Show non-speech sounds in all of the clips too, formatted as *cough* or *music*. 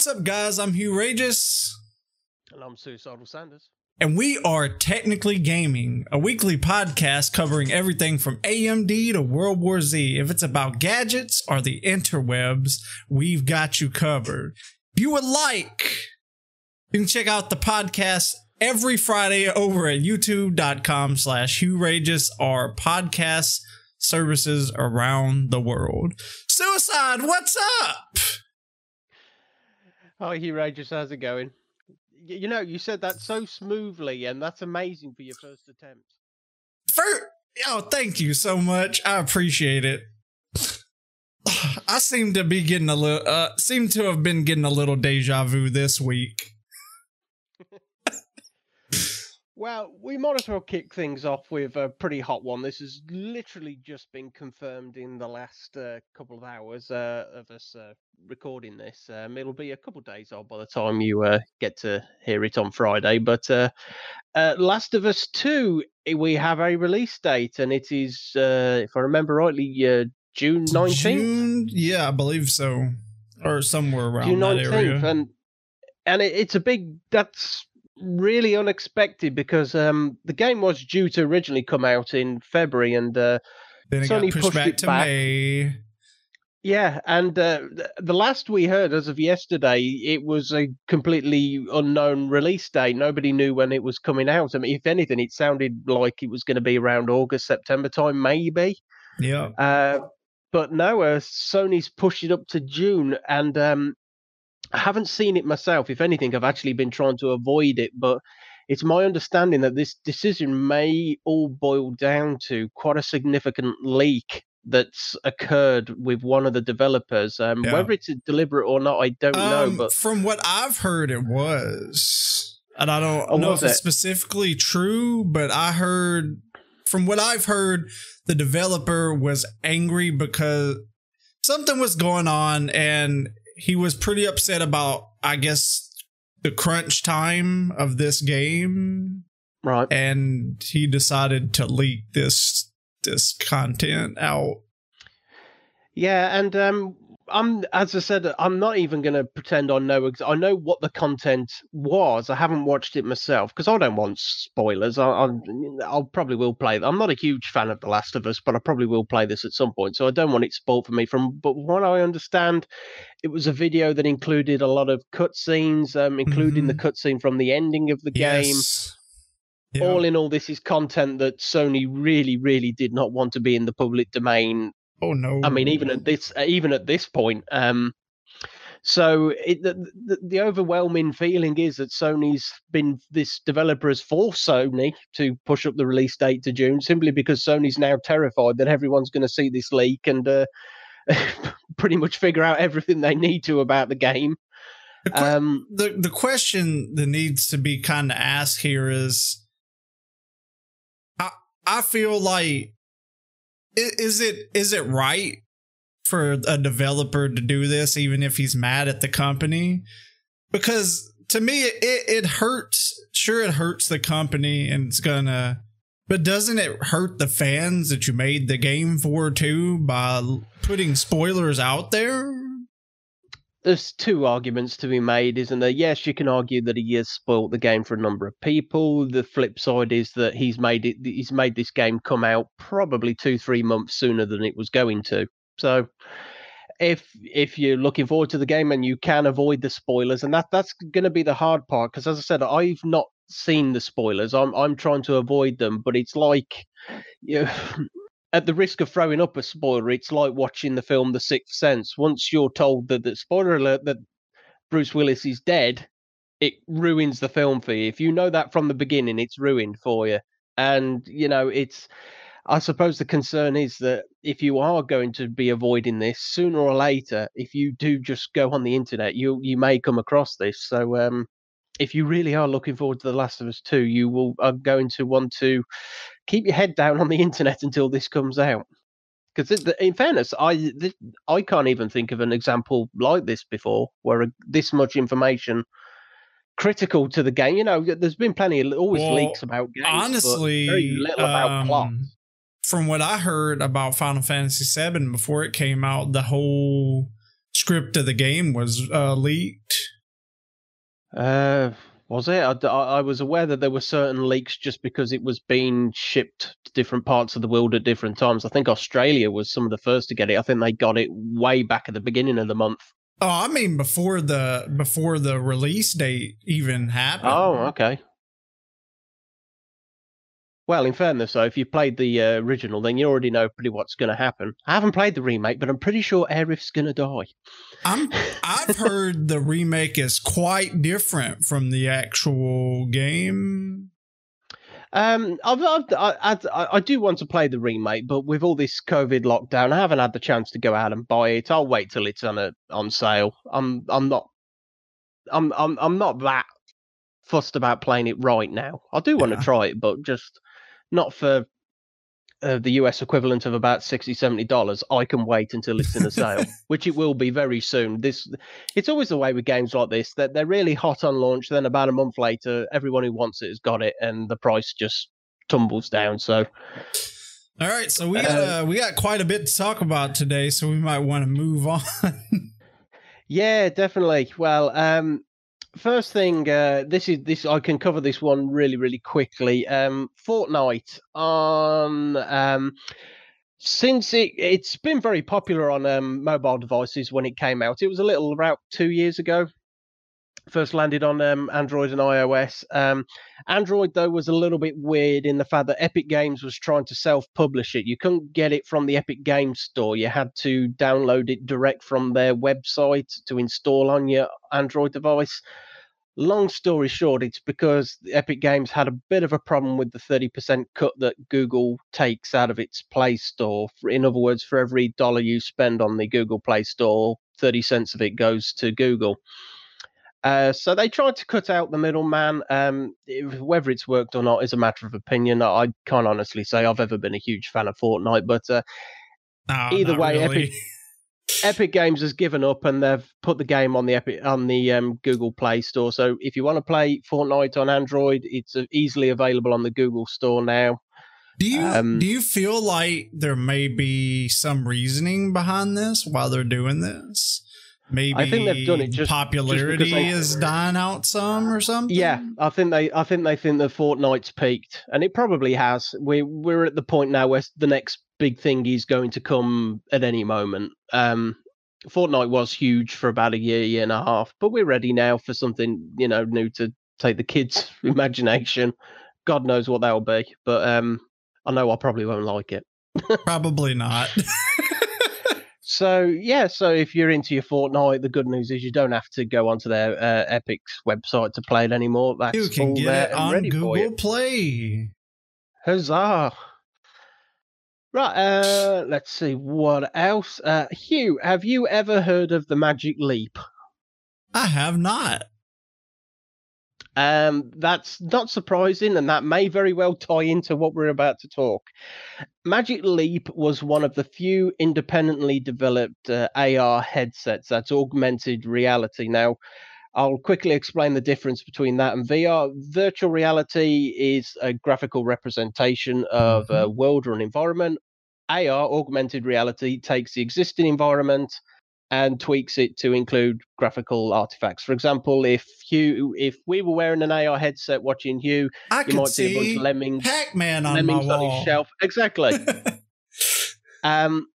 What's up, guys? I'm Hugh Rageous. And I'm Suicidal Sanders. And we are Technically Gaming, a weekly podcast covering everything from AMD to World War Z. If it's about gadgets or the interwebs, we've got you covered. If you would like, you can check out the podcast every Friday over at youtube.com slash Hugh Rageous or podcast services around the world. Suicide, what's up? Hi, Rageous. How's it going? you know, you said that so smoothly, and that's amazing for your first attempt. For oh, thank you so much. I appreciate it. *sighs* I seem to be getting a little, uh, seem to have been getting a little deja vu this week. Well, we might as well kick things off with a pretty hot one. This has literally just been confirmed in the last uh, couple of hours uh, of us uh, recording this. Um, it'll be a couple of days old by the time you uh, get to hear it on Friday. But uh, uh, Last of Us 2, eh, we have a release date, and it is, if I remember rightly, June 19th. June, yeah, I believe so. Or somewhere around June 19th, that area. And, and it, it's a big, that's really unexpected because um, the game was due to originally come out in February and uh, then it Sony pushed, pushed back it to back. May. Yeah, and uh, the last we heard as of yesterday, it was a completely unknown release date. Nobody knew when it was coming out. I mean, if anything, it sounded like it was going to be around August, September time, maybe. Yeah. Uh, but no, uh, Sony's pushed it up to June, and um, I haven't seen it myself. If anything, I've actually been trying to avoid it, but it's my understanding that this decision may all boil down to quite a significant leak that's occurred with one of the developers. Um, yeah. Whether it's deliberate or not, I don't um, know. But from what I've heard, it was, and I don't oh, know if it's specifically true, but I heard from what I've heard, the developer was angry because something was going on and he was pretty upset about, I guess, the crunch time of this game. Right. And he decided to leak this this content out. Yeah, and um I'm as I said, I'm not even going to pretend I know. Ex- I know what the content was. I haven't watched it myself because I don't want spoilers. I, I'll, I'll probably will play. I'm not a huge fan of The Last of Us, but I probably will play this at some point. So I don't want it spoiled for me. From but what I understand, it was a video that included a lot of cutscenes, um, including mm-hmm. the cutscene from the ending of the yes. game. Yeah. All in all, this is content that Sony really, really did not want to be in the public domain Oh no! I mean, even at this, uh, even at this point, um, so it, the, the, the overwhelming feeling is that Sony's been this developer has forced Sony to push up the release date to June simply because Sony's now terrified that everyone's going to see this leak and uh, *laughs* pretty much figure out everything they need to about the game. The, que- um, the the question that needs to be kind of asked here is, I I feel like is it is it right for a developer to do this even if he's mad at the company? Because to me it, it hurts sure it hurts the company and it's gonna but doesn't it hurt the fans that you made the game for too by putting spoilers out there there's two arguments to be made, isn't there? Yes, you can argue that he has spoilt the game for a number of people. The flip side is that he's made it. He's made this game come out probably two, three months sooner than it was going to. So, if if you're looking forward to the game and you can avoid the spoilers, and that that's going to be the hard part, because as I said, I've not seen the spoilers. I'm I'm trying to avoid them, but it's like you know, at the risk of throwing up a spoiler, it's like watching the film The Sixth Sense. Once you're told that the spoiler alert that Bruce Willis is dead, it ruins the film for you. If you know that from the beginning, it's ruined for you. And you know, it's I suppose the concern is that if you are going to be avoiding this sooner or later, if you do just go on the internet, you you may come across this. So um, if you really are looking forward to The Last of Us 2, you will are going to want to keep your head down on the internet until this comes out. Because in fairness, I I can't even think of an example like this before, where a, this much information critical to the game. You know, there's been plenty of always well, leaks about games, honestly, very little about um, plot. From what I heard about Final Fantasy VII before it came out, the whole script of the game was uh, leaked Uh, was it? I, I, was aware that there were certain leaks just because it was being shipped to different parts of the world at different times. I think Australia was some of the first to get it. I think they got it way back at the beginning of the month. Oh, I mean before the before the release date even happened. Oh, okay. Well, in fairness, though, if you played the uh, original, then you already know pretty what's going to happen. I haven't played the remake, but I'm pretty sure Aerith's going to die. I'm. I've *laughs* heard the remake is quite different from the actual game. Um, I've, I've, I, I, I do want to play the remake, but with all this COVID lockdown, I haven't had the chance to go out and buy it. I'll wait till it's on a on sale. I'm I'm not I'm I'm I'm not that fussed about playing it right now. I do want yeah. to try it, but just not for uh, the US equivalent of about 60 70 dollars I can wait until it's in a sale *laughs* which it will be very soon. This it's always the way with games like this that they're really hot on launch then about a month later everyone who wants it has got it and the price just tumbles down. So all right so we got uh, we got quite a bit to talk about today so we might want to move on. *laughs* Yeah definitely. Well um first thing, uh, this is this. I can cover this one really, really quickly. Um, Fortnite on. Um, since it it's been very popular on um, mobile devices when it came out. It was a little about two years ago. First landed on um, Android and iOS. Um, Android though was a little bit weird in the fact that Epic Games was trying to self-publish it. You couldn't get it from the Epic Games Store. You had to download it direct from their website to install on your Android device long story short, it's because Epic Games had a bit of a problem with the 30% cut that Google takes out of its Play Store. In other words, for every dollar you spend on the Google Play Store, 30 cents of it goes to Google. Uh, so they tried to cut out the middleman. Um, whether it's worked or not is a matter of opinion. I can't honestly say I've ever been a huge fan of Fortnite, but uh, no, either way, really. Epic, Epic Games has given up and they've put the game on the Epic on the um, Google Play Store. So if you want to play Fortnite on Android, it's uh, easily available on the Google Store now. Do you um, do you feel like there may be some reasoning behind this while they're doing this? Maybe I think they've done it just popularity just dying out some or something. Yeah, I think they I think they think the Fortnite's peaked, and it probably has. We we're at the point now where the next big thing is going to come at any moment. Um, Fortnite was huge for about a year, year and a half, but we're ready now for something you know new to take the kids' *laughs* imagination. God knows what that will be, but um, I know I probably won't like it. *laughs* probably not. *laughs* so yeah, so if you're into your Fortnite, the good news is you don't have to go onto their uh, Epic's website to play it anymore. That's you can get it on Google Play. Huzzah! Right, uh, let's see what else. Uh, Hugh, have you ever heard of the Magic Leap? I have not. Um, that's not surprising, and that may very well tie into what we're about to talk. Magic Leap was one of the few independently developed uh, AR headsets that's augmented reality. Now, I'll quickly explain the difference between that and VR. Virtual reality is a graphical representation of a mm-hmm. world or an environment. AR, augmented reality, takes the existing environment and tweaks it to include graphical artifacts. For example, if Hugh, if we were wearing an AR headset watching Hugh, I you might see a bunch of lemmings, Pac-Man on lemmings my wall. on his shelf. Exactly. *laughs* um,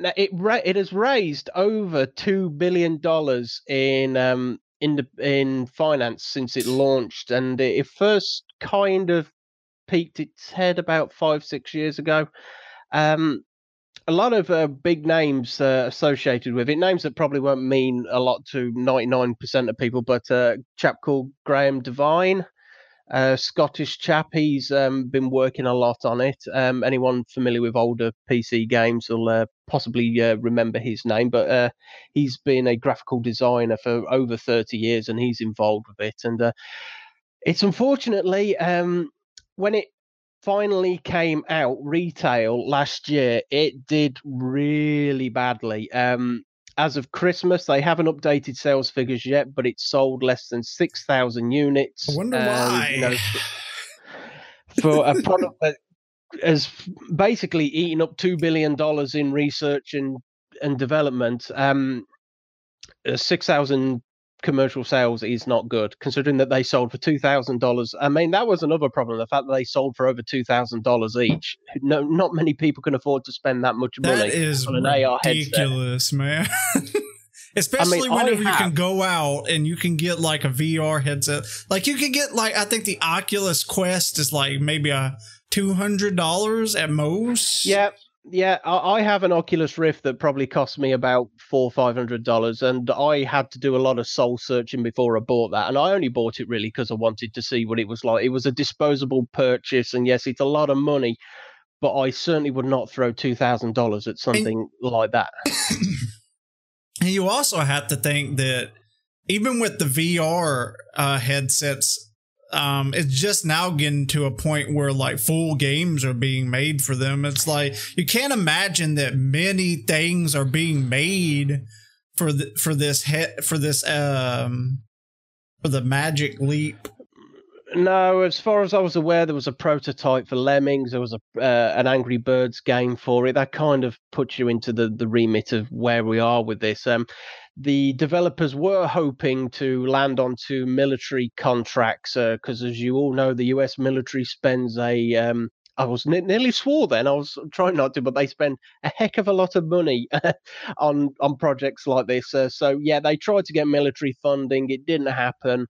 now it ra- it has raised over two billion dollars in um in the in finance since it launched, and it first kind of peaked its head about five six years ago. Um, a lot of uh, big names uh, associated with it, names that probably won't mean a lot to 99% of people, but uh, a chap called Graham Devine, a Scottish chap, he's um, been working a lot on it. Um, anyone familiar with older PC games will uh, possibly uh, remember his name, but uh, he's been a graphical designer for over 30 years and he's involved with it. And it's unfortunately um, when it finally came out retail last year, it did really badly. Um, as of Christmas, they haven't updated sales figures yet, but it sold less than six thousand units. I wonder um, why. You know, for, *laughs* a product that has basically eaten up two billion dollars in research and and development, um, uh, six thousand commercial sales is not good, considering that they sold for two thousand dollars. I mean, that was another problem. The fact that they sold for over two thousand dollars each. No, not many people can afford to spend that much money That is on an AR headset. ridiculous, man. *laughs* Especially I whenever you can go out and you can get like a VR headset. Like you can get like I think the Oculus Quest is like maybe a two hundred dollars at most. Yeah, yeah. I, I have an Oculus Rift that probably cost me about four five hundred dollars, and I had to do a lot of soul searching before I bought that. And I only bought it really because I wanted to see what it was like. It was a disposable purchase, and yes, it's a lot of money, but I certainly would not throw two thousand dollars at something like that. *coughs* And you also have to think that even with the VR uh, headsets, um, it's just now getting to a point where like full games are being made for them. It's like you can't imagine that many things are being made for the for this he- for this um for the Magic Leap. No, as far as I was aware, there was a prototype for Lemmings. There was a uh, an Angry Birds game for it. That kind of puts you into the the remit of where we are with this. Um, the developers were hoping to land onto military contracts because, as you all know, the U.S. military spends a um, I was ne- nearly swore then. I was trying not to, but they spend a heck of a lot of money *laughs* on on projects like this. Uh, so yeah, they tried to get military funding. It didn't happen.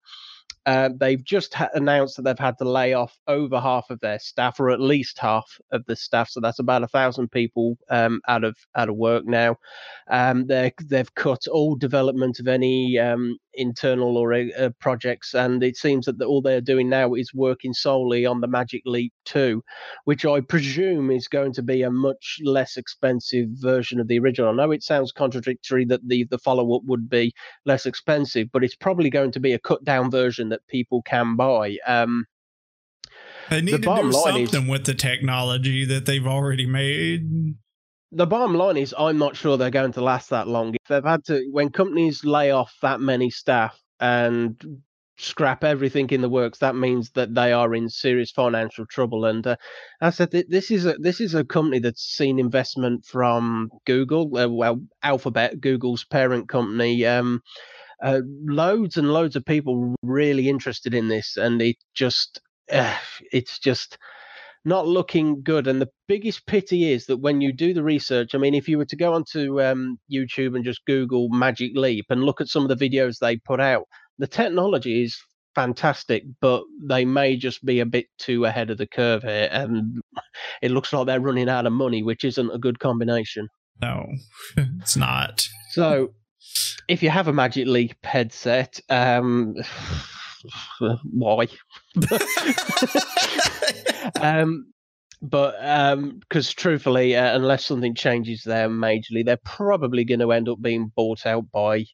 Uh, they've just ha- announced that they've had to lay off over half of their staff, or at least half of the staff. So that's about a thousand people um, out of out of work now. Um, they they've cut all development of any um, internal or uh, projects, and it seems that the, all they're doing now is working solely on the Magic Leap Two, which I presume is going to be a much less expensive version of the original. I know it sounds contradictory that the the follow up would be less expensive, but it's probably going to be a cut down version that people can buy. Um, They need to do line is- something with the technology that they've already made. the bottom line is, I'm not sure they're going to last that long. If they've had to, when companies lay off that many staff and scrap everything in the works, that means that they are in serious financial trouble. And uh, I said, th- this is a this is a company that's seen investment from Google, uh, well, Alphabet, Google's parent company. Um, uh, loads and loads of people really interested in this, and it just, uh, it's just not looking good. And the biggest pity is that when you do the research, I mean, if you were to go onto um, YouTube and just Google Magic Leap and look at some of the videos they put out, the technology is fantastic, but they may just be a bit too ahead of the curve here. And *laughs* it looks like they're running out of money, which isn't a good combination. No, *laughs* it's not. So, if you have a Magic Leap headset, um, why? um, but because truthfully, uh, unless something changes there majorly, they're probably going to end up being bought out by.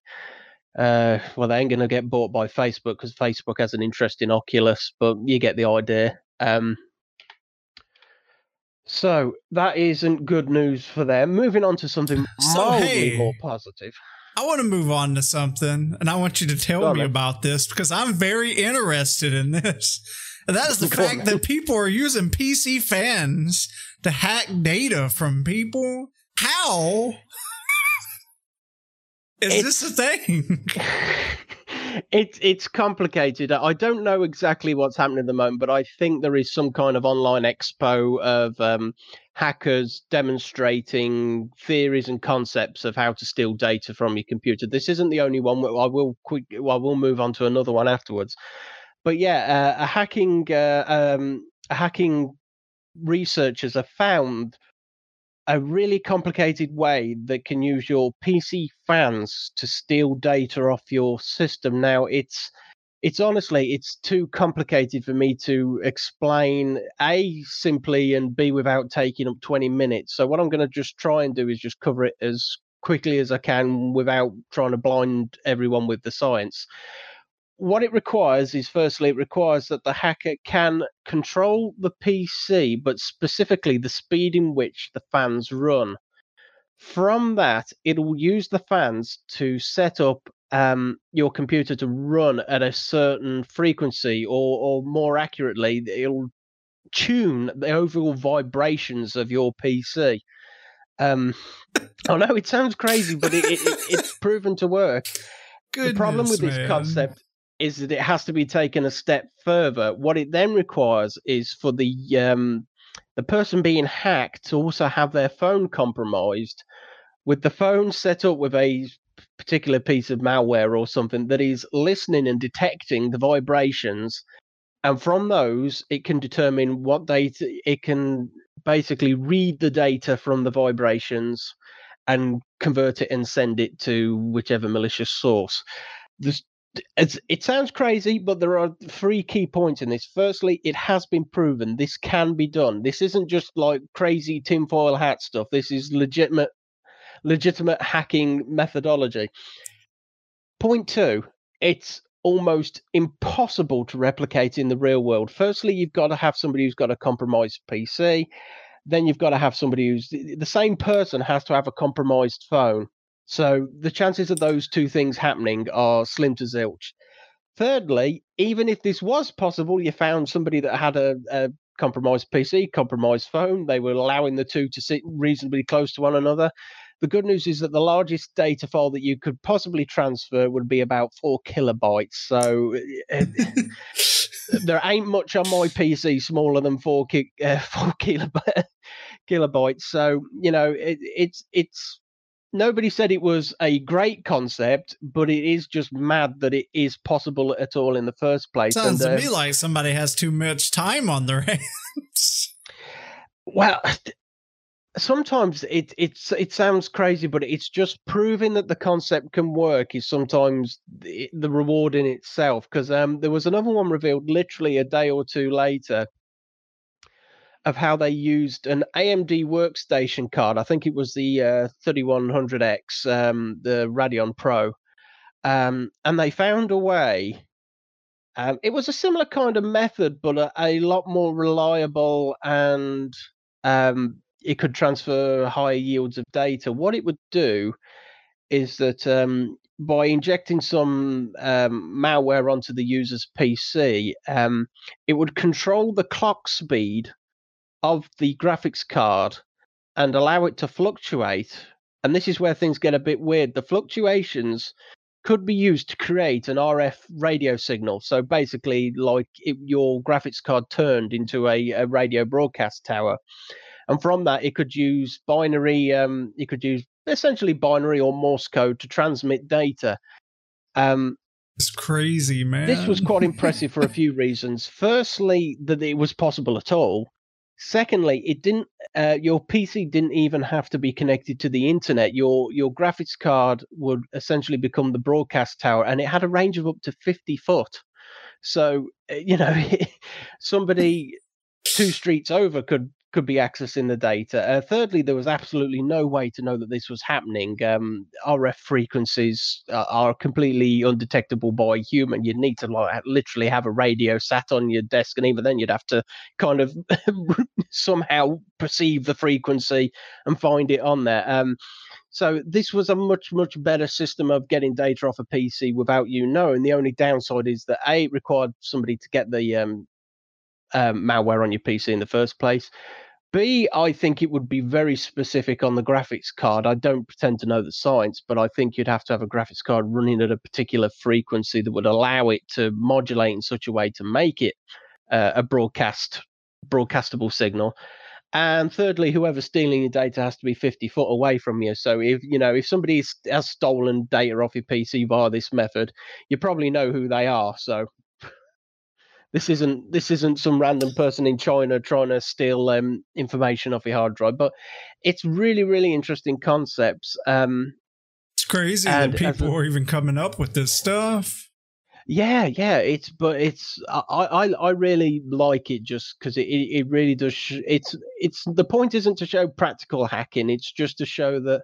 Uh, well, they ain't going to get bought by Facebook because Facebook has an interest in Oculus, but you get the idea. Um, so that isn't good news for them. Moving on to something So, mildly hey, more positive. I want to move on to something, and I want you to tell on, me man. about this because I'm very interested in this. And that is the *laughs* Go fact that people are using PC fans to hack data from people. How *laughs* is It's- this a thing? *laughs* it's it's complicated. I don't know exactly what's happening at the moment, but I think there is some kind of online expo of um, hackers demonstrating theories and concepts of how to steal data from your computer. This isn't the only one. I will quick. I will move on to another one afterwards. But yeah, uh, a hacking uh, um, a hacking researchers have found a really complicated way that can use your PC fans to steal data off your system. Now it's it's honestly it's too complicated for me to explain a simply and b without taking up 20 minutes. So what I'm going to just try and do is just cover it as quickly as I can without trying to blind everyone with the science. What it requires is firstly, it requires that the hacker can control the PC, but specifically the speed in which the fans run. From that, it will use the fans to set up um, your computer to run at a certain frequency, or, or more accurately, it'll tune the overall vibrations of your PC. Um, I know it sounds crazy, but it, it, it, it's *laughs* proven to work. Goodness, the problem with man. this concept is that it has to be taken a step further. What it then requires is for the um, the person being hacked to also have their phone compromised, with the phone set up with a particular piece of malware or something that is listening and detecting the vibrations, and from those it can determine what data it can basically read the data from the vibrations and convert it and send it to whichever malicious source. There's it's, it sounds crazy, but there are three key points in this. Firstly, it has been proven this can be done. This isn't just like crazy tinfoil hat stuff. This is legitimate, legitimate hacking methodology. Point two, it's almost impossible to replicate in the real world. Firstly, you've got to have somebody who's got a compromised PC. Then you've got to have somebody who's the same person has to have a compromised phone so the chances of those two things happening are slim to zilch. Thirdly, even if this was possible, you found somebody that had a, a compromised PC, compromised phone, they were allowing the two to sit reasonably close to one another. The good news is that the largest data file that you could possibly transfer would be about four kilobytes. So eh, there ain't much on my PC smaller than four, ki- uh, *laughs* four kilobytes. So you know it, it's it's nobody said it was a great concept, but it is just mad that it is possible at all in the first place. Sounds and, to me like somebody has too much time on their *laughs* hands. Well, sometimes it it's it sounds crazy, but it's just proving that the concept can work is sometimes the, the reward in itself. Because um, there was another one revealed literally a day or two later of how they used an AMD workstation card. I think it was the uh, 3100X, um, the Radeon Pro. Um, and they found a way. Um, it was a similar kind of method, but a, a lot more reliable and um, it could transfer higher yields of data. What it would do is that um, by injecting some um, malware onto the user's PC, it would control the clock speed of the graphics card and allow it to fluctuate. And this is where things get a bit weird. The fluctuations could be used to create an RF radio signal. So basically, like your graphics card turned into a, a, radio broadcast tower. And from that, it could use binary, um, it could use essentially binary or Morse code to transmit data. Um, it's crazy, man. This was quite *laughs* impressive for a few reasons. Firstly, that it was possible at all. Secondly, it didn't. Uh, your PC didn't even have to be connected to the internet. Your your graphics card would essentially become the broadcast tower, and it had a range of up to fifty foot. So uh, you know, *laughs* somebody two streets over could could be accessing the data. Uh, thirdly, there was absolutely no way to know that this was happening. Um, RF frequencies are, are completely undetectable by human. You'd need to like literally have a radio sat on your desk, and even then, you'd have to kind of *laughs* somehow perceive the frequency and find it on there. Um, so this was a much much better system of getting data off a PC without you knowing. The only downside is that a it required somebody to get the um, um, malware on your PC in the first place. B, I think it would be very specific on the graphics card. I don't pretend to know the science, but I think you'd have to have a graphics card running at a particular frequency that would allow it to modulate in such a way to make it uh, a broadcast broadcastable signal. And thirdly, whoever's stealing your data has to be 50 foot away from you. So if you know if somebody has stolen data off your PC via this method, you probably know who they are. So this isn't this isn't some random person in China trying to steal um, information off your hard drive, but it's really really interesting concepts. Um, it's crazy that people a, are even coming up with this stuff. Yeah, yeah, it's but it's I I, I really like it just because it, it really does. Sh- it's it's the point isn't to show practical hacking; it's just to show that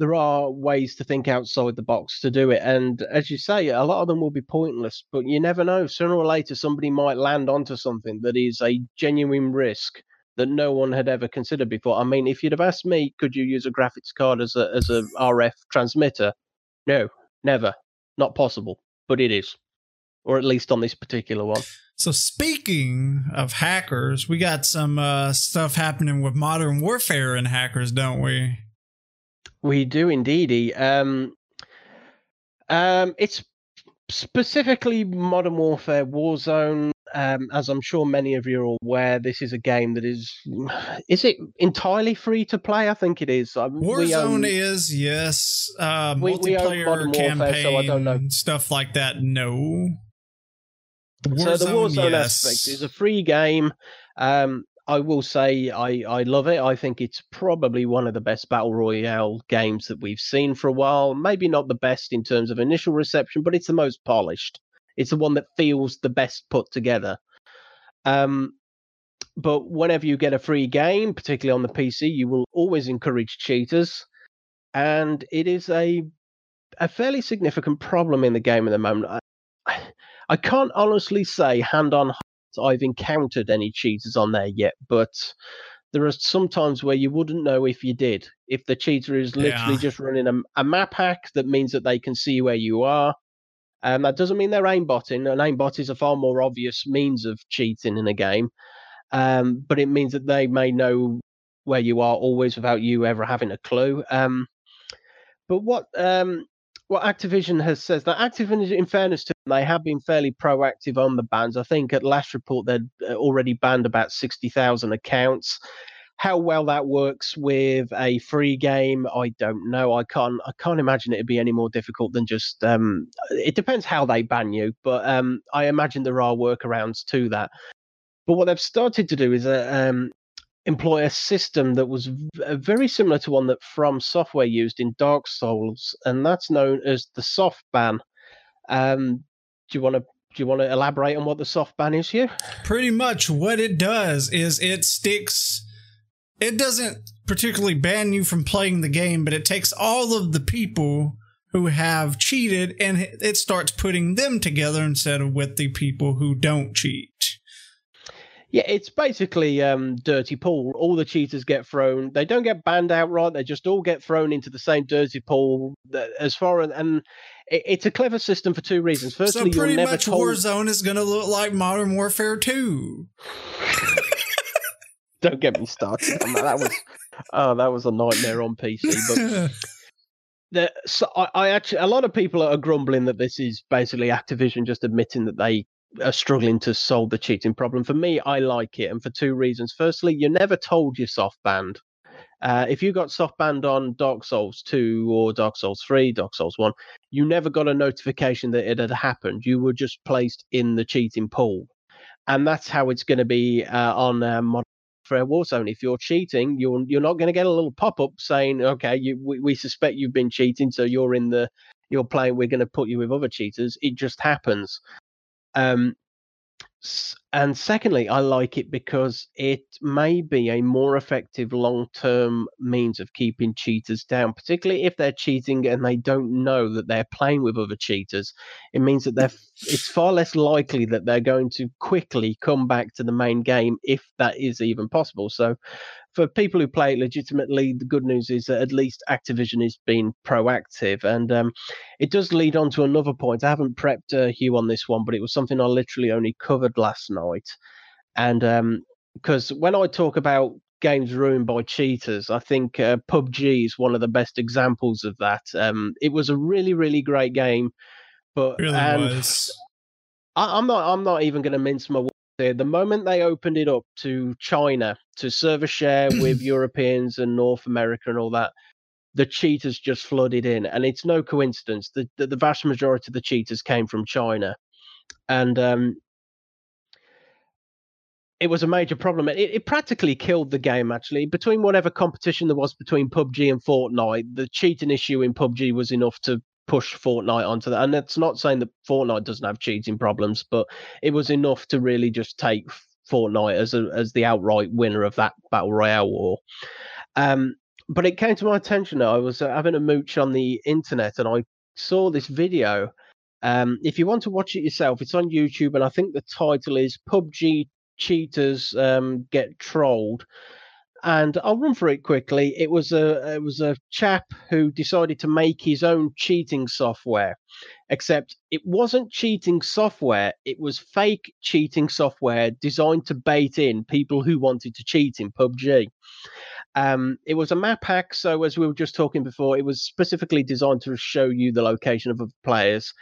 there are ways to think outside the box to do it. And as you say, a lot of them will be pointless, but you never know. Sooner or later, somebody might land onto something that is a genuine risk that no one had ever considered before. I mean, if you'd have asked me, could you use a graphics card as a as a RF transmitter? No, never, not possible. But it is, or at least on this particular one. So speaking of hackers, we got some uh, stuff happening with modern warfare and hackers, don't we? We do indeed. Um, Um, it's specifically Modern Warfare Warzone. Um, as I'm sure many of you are aware, this is a game that is *sighs* is it entirely free to play? I think it is. Warzone is yes. Uh, we, multiplayer we campaign, Warfare, so I don't know stuff like that. No. Warzone, so the Warzone yes. aspect is a free game. Um, I will say I, I love it. I think it's probably one of the best battle royale games that we've seen for a while. Maybe not the best in terms of initial reception, but it's the most polished. It's the one that feels the best put together. Um, but whenever you get a free game, particularly on the PC, you will always encourage cheaters, and it is a a fairly significant problem in the game at the moment. I, *sighs* I can't honestly say hand on I've encountered any cheaters on there yet, but there are some times where you wouldn't know if you did. If the cheater is literally yeah. just running a, a, map hack, that means that they can see where you are. Um, that doesn't mean they're aimbotting. An aimbot is a far more obvious means of cheating in a game, um, but it means that they may know where you are always without you ever having a clue. Um, but what um, what Activision has says that Activision, in fairness to them, they have been fairly proactive on the bans. I think at last report they'd uh, already banned about sixty thousand accounts. How well that works with a free game, I don't know. I can't. I can't imagine it'd be any more difficult than just. Um, it depends how they ban you, but um, I imagine there are workarounds to that. But what they've started to do is uh, um, employ a system that was v- very similar to one that From Software used in Dark Souls, and that's known as the soft ban. Um, do you want to do you want to elaborate on what the soft ban is here? Pretty much what it does is it sticks it doesn't particularly ban you from playing the game, but it takes all of the people who have cheated and it starts putting them together instead of with the people who don't cheat. Yeah, it's basically um, dirty pool. All the cheaters get thrown. They don't get banned outright. They just all get thrown into the same dirty pool. As far as and it's a clever system for two reasons. Firstly, so pretty you're never much told... Warzone is going to look like Modern Warfare Two. *laughs* don't get me started that. That was oh, that was a nightmare on PC. But *laughs* the, so I, I, actually a lot of people are grumbling that this is basically Activision just admitting that they are struggling to solve the cheating problem. For me, I like it, and for two reasons. Firstly, you're never told you're soft banned. Uh, if you got soft banned on Dark Souls 2 or Dark Souls 3, Dark Souls 1, you never got a notification that it had happened. You were just placed in the cheating pool. And that's how it's going to be uh, on uh, Modern Warfare Warzone. If you're cheating, you're you're not going to get a little pop up saying, "Okay, you, we, we suspect you've been cheating, so you're in the you're playing. We're going to put you with other cheaters." It just happens. Um, and secondly, I like it because it may be a more effective long term means of keeping cheaters down, particularly if they're cheating and they don't know that they're playing with other cheaters. It means that they're it's *laughs* far less likely that they're going to quickly come back to the main game if that is even possible. So for people who play it legitimately, the good news is that at least Activision is being proactive. And um, it does lead on to another point. I haven't prepped uh, Hugh on this one, but it was something I literally only covered last night. And because um, when I talk about games ruined by cheaters, I think uh, PUBG is one of the best examples of that. Um, it was a really, really great game, but really was. I, I'm not. I'm not even going to mince my the moment they opened it up to China to server share with *clears throat* Europeans and North America and all that, the cheaters just flooded in, and it's no coincidence that the, the, vast majority of the cheaters came from China, and um, it was a major problem. It, it, practically killed the game. Actually, between whatever competition there was between PUBG and Fortnite, the cheating issue in PUBG was enough to push Fortnite onto that. And it's not saying that Fortnite doesn't have cheating problems, but it was enough to really just take Fortnite as a, as the outright winner of that battle royale war. Um, but it came to my attention. That I was uh, having a mooch on the internet, and I saw this video. Um, if you want to watch it yourself, it's on YouTube, and I think the title is "PUBG Cheaters um, Get Trolled." And I'll run through it quickly. It was a it was a chap who decided to make his own cheating software, except it wasn't cheating software, it was fake cheating software designed to bait in people who wanted to cheat in PUBG. Um, it was a map hack, so as we were just talking before, it was specifically designed to show you the location of players.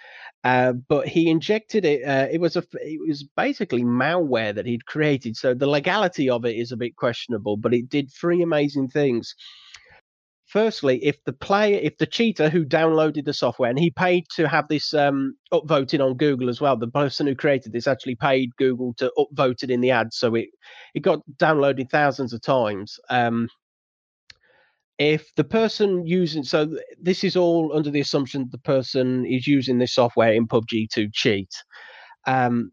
Uh, but he injected it. Uh, it was a. It was basically malware that he'd created. So the legality of it is a bit questionable. But it did three amazing things. Firstly, if the player, if the cheater who downloaded the software and he paid to have this um, upvoted on Google as well, the person who created this actually paid Google to upvote it in the ad, so it it got downloaded thousands of times. Um, if the person using so this is all under the assumption the person is using this software in PUBG to cheat. Um,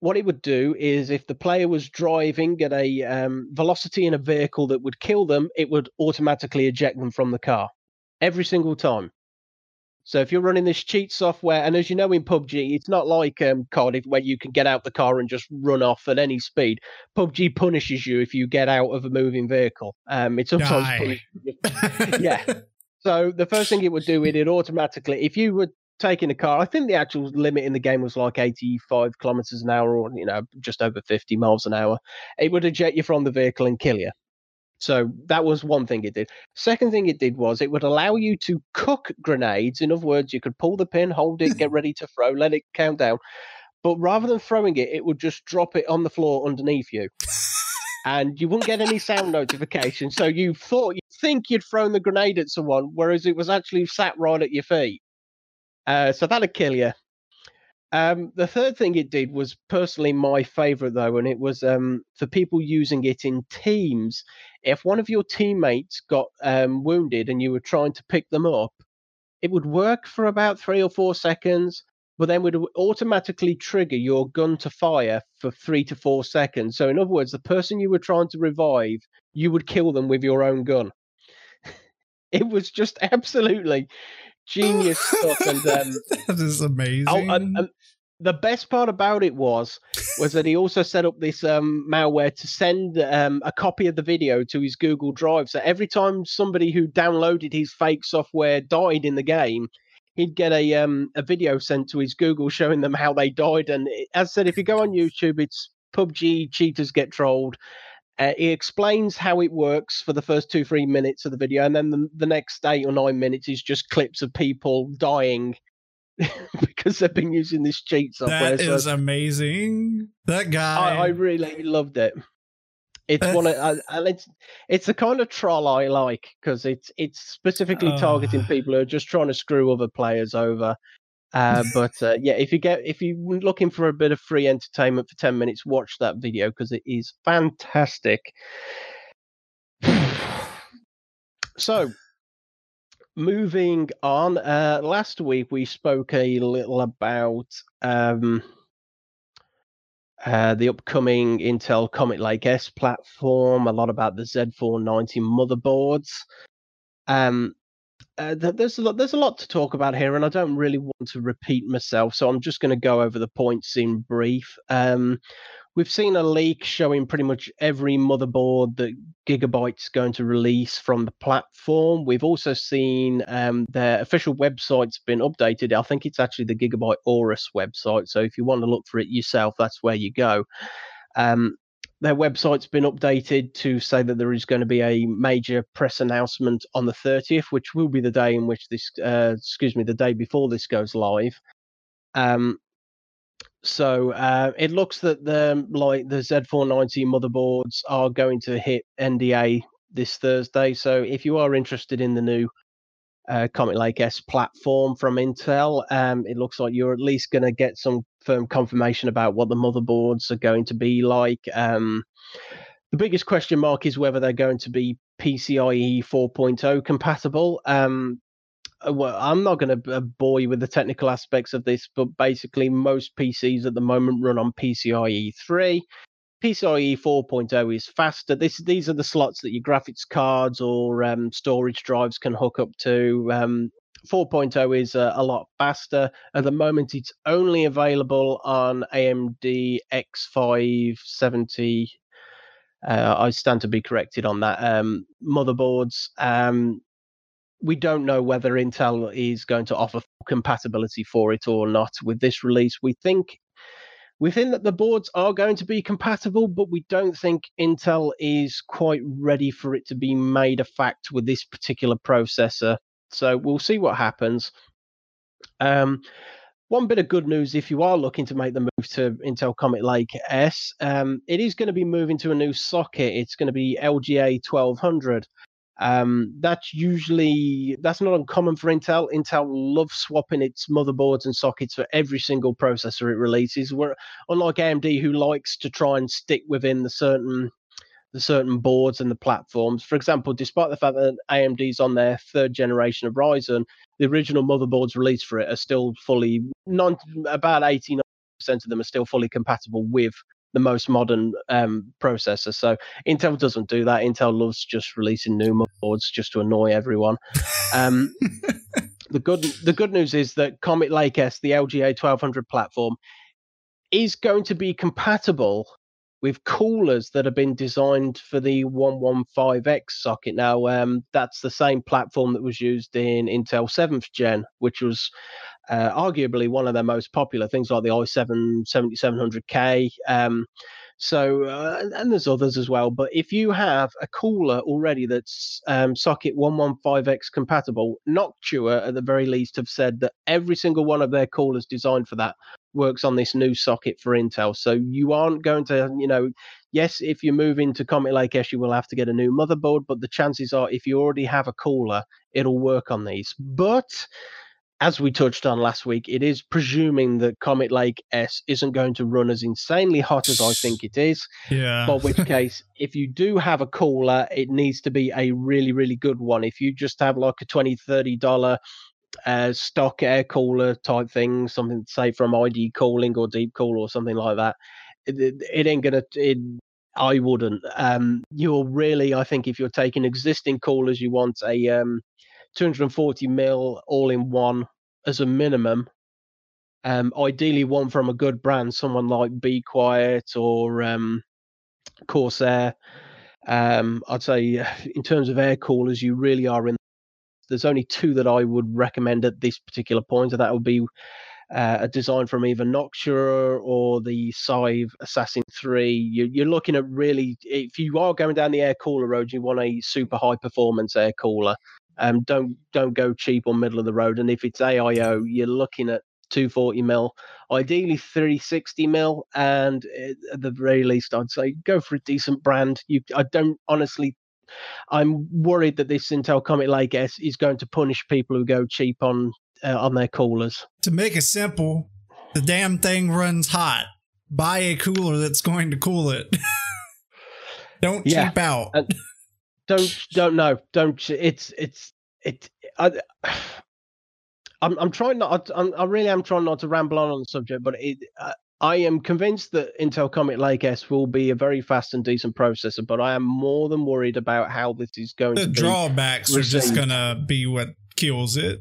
what it would do is if the player was driving at a um, velocity in a vehicle that would kill them, it would automatically eject them from the car every single time. So if you're running this cheat software, and as you know in PUBG, it's not like um, Cardiff where you can get out the car and just run off at any speed. PUBG punishes you if you get out of a moving vehicle. Um, it sometimes *laughs* yeah. So the first thing it would do, is it automatically, if you were taking a car, I think the actual limit in the game was like 85 kilometers an hour, or you know, just over 50 miles an hour. It would eject you from the vehicle and kill you. So that was one thing it did. Second thing it did was it would allow you to cook grenades. In other words, you could pull the pin, hold it, get *laughs* ready to throw, let it count down. But rather than throwing it, it would just drop it on the floor underneath you. and you wouldn't get any sound notification. So you thought you think you'd thrown the grenade at someone, whereas it was actually sat right at your feet. Uh, so that'd kill you. Um, the third thing it did was personally my favorite though, and it was um, for people using it in teams. If one of your teammates got um, wounded and you were trying to pick them up, it would work for about three or four seconds, but then would automatically trigger your gun to fire for three to four seconds. So, in other words, the person you were trying to revive, you would kill them with your own gun. *laughs* it was just absolutely genius stuff. And um, *laughs* that is amazing. Oh, and, and the best part about it was was that he also set up this um, malware to send um, a copy of the video to his Google Drive. So every time somebody who downloaded his fake software died in the game, he'd get a um, a video sent to his Google showing them how they died. And as I said, if you go on *laughs* YouTube, it's PUBG cheaters get trolled. Uh, he explains how it works for the first two, three minutes of the video, and then the, the next eight or nine minutes is just clips of people dying *laughs* because they've been using this cheat software. That is so amazing. That guy, I, I really loved it. It's one of, uh, and it's it's the kind of troll I like because it's it's specifically targeting people who are just trying to screw other players over. Uh, *laughs* but uh, yeah, if you get if you're looking for a bit of free entertainment for ten minutes, watch that video because it is fantastic. so, moving on. Uh, last week we spoke a little about um, uh, the upcoming Intel Comet Lake S platform. A lot about the Z490 motherboards. Um, uh, there's a lot there's a lot to talk about here, and I don't really want to repeat myself, so I'm just going to go over the points in brief. Um, we've seen a leak showing pretty much every motherboard that Gigabyte's going to release from the platform. We've also seen um, their official website's been updated. I think it's actually the Gigabyte Aorus website. So if you want to look for it yourself, that's where you go. Um, their website's been updated to say that there is going to be a major press announcement on the 30th, which will be the day in which this, uh, excuse me, the day before this goes live. Um, so uh, it looks that the like the Z490 motherboards are going to hit NDA this Thursday. So if you are interested in the new uh, Comet Lake S platform from Intel, um, it looks like you're at least going to get some firm confirmation about what the motherboards are going to be like. Um, the biggest question mark is whether they're going to be PCIe 4.0 compatible. Um, uh, well, I'm not going to bore you with the technical aspects of this, but basically, most PCs at the moment run on PCIe 3. PCIe 4.0 is faster. This these are the slots that your graphics cards or um, storage drives can hook up to. Um, 4.0 is uh, a lot faster. At the moment, it's only available on AMD X570. Uh, I stand to be corrected on that. Um, motherboards. Um, we don't know whether Intel is going to offer compatibility for it or not with this release. We think we think that the boards are going to be compatible, but we don't think Intel is quite ready for it to be made a fact with this particular processor. So we'll see what happens. Um, one bit of good news if you are looking to make the move to Intel Comet Lake S, um, it is going to be moving to a new socket. It's going to be LGA 1200. Um, that's usually that's not uncommon for Intel. Intel loves swapping its motherboards and sockets for every single processor it releases. Where unlike AMD, who likes to try and stick within the certain the certain boards and the platforms. For example, despite the fact that AMD's on their third generation of Ryzen, the original motherboards released for it are still fully non about 89% of them are still fully compatible with the most modern um, processor. So Intel doesn't do that. Intel loves just releasing new motherboards just to annoy everyone. Um, *laughs* the good the good news is that Comet Lake S, the LGA 1200 platform, is going to be compatible with coolers that have been designed for the 115X socket. Now, um, that's the same platform that was used in Intel 7th Gen, which was uh, arguably one of their most popular things like the i7 7700K. Um, so, uh, and there's others as well. But if you have a cooler already that's um, socket 115X compatible, Noctua at the very least have said that every single one of their coolers designed for that works on this new socket for Intel. So you aren't going to, you know, yes, if you move into Comet Lake S, you will have to get a new motherboard, but the chances are if you already have a cooler, it'll work on these. But as we touched on last week, it is presuming that Comet Lake S isn't going to run as insanely hot as I think it is. Yeah. For which *laughs* case, if you do have a cooler, it needs to be a really, really good one. If you just have like a $20, $30 uh, stock air cooler type thing, something say from ID Cooling or Deep Cool or something like that. It, it, it ain't gonna. It, I wouldn't. Um, you're really, I think, if you're taking existing coolers, you want a um, 240 mil all in one as a minimum. Um, ideally, one from a good brand, someone like Be Quiet or um, Corsair. Um, I'd say, *sighs* in terms of air coolers, you really are in there's only two that I would recommend at this particular point, and that would be uh, a design from either Noctua or the Cive Assassin 3. You, you're looking at really, if you are going down the air cooler road, you want a super high performance air cooler. Um, don't don't go cheap or middle of the road. And if it's AIO, you're looking at 240 mil, ideally 360 mil, and at the very least, I'd say go for a decent brand. You, I don't honestly I'm worried that this Intel Comet Lake S is going to punish people who go cheap on uh, on their coolers. To make it simple, the damn thing runs hot. Buy a cooler that's going to cool it. *laughs* don't yeah. cheap out. And don't don't know. Don't. It's it's it. I, I'm I'm trying not. I'm, I really am trying not to ramble on on the subject, but it. Uh, I am convinced that Intel Comet Lake S will be a very fast and decent processor, but I am more than worried about how this is going the to. The drawbacks received. are just going to be what kills it.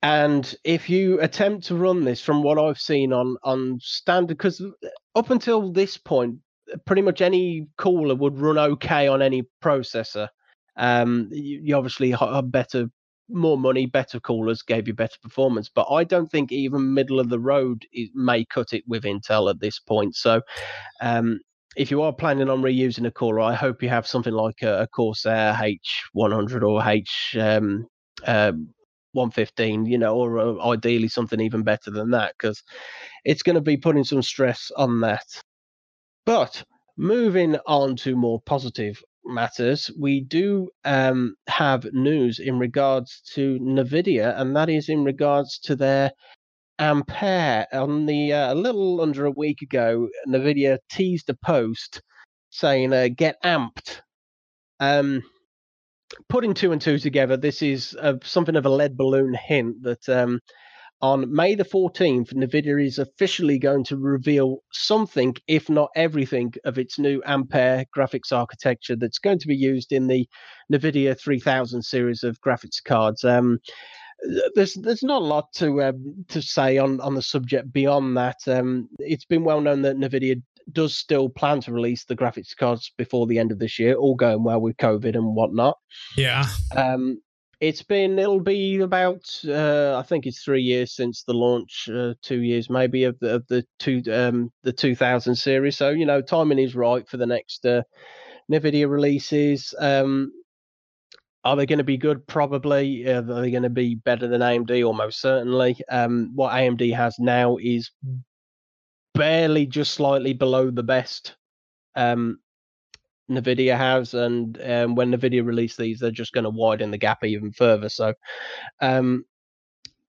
And if you attempt to run this from what I've seen on on standard, because up until this point, pretty much any cooler would run okay on any processor. Um, you, you obviously have better more money, better coolers gave you better performance. But I don't think even middle of the road may cut it with Intel at this point. So, um, if you are planning on reusing a cooler, I hope you have something like a, a Corsair H100 or H um, uh, 115, you know, or uh, ideally something even better than that, because it's going to be putting some stress on that. But moving on to more positive matters, we do um, have news in regards to NVIDIA, and that is in regards to their Ampere. On the uh, a little under a week ago, NVIDIA teased a post saying, uh, "Get amped." Um, putting two and two together, this is uh, something of a lead balloon hint that um, on May the 14th, NVIDIA is officially going to reveal something, if not everything, of its new Ampere graphics architecture that's going to be used in the NVIDIA 3000 series of graphics cards. Um, there's there's not a lot to um, to say on on the subject beyond that. Um, it's been well known that Nvidia does still plan to release the graphics cards before the end of this year, all going well with COVID and whatnot. Yeah. Um, It's been it'll be about uh, I think it's three years since the launch, uh, two years maybe of the of the two um the 2000 series. So you know timing is right for the next uh, Nvidia releases. Um, are they going to be good? Probably. Are they going to be better than AMD? Almost certainly. Um, what AMD has now is barely just slightly below the best um, Nvidia has, and um, when Nvidia release these, they're just going to widen the gap even further. So, um,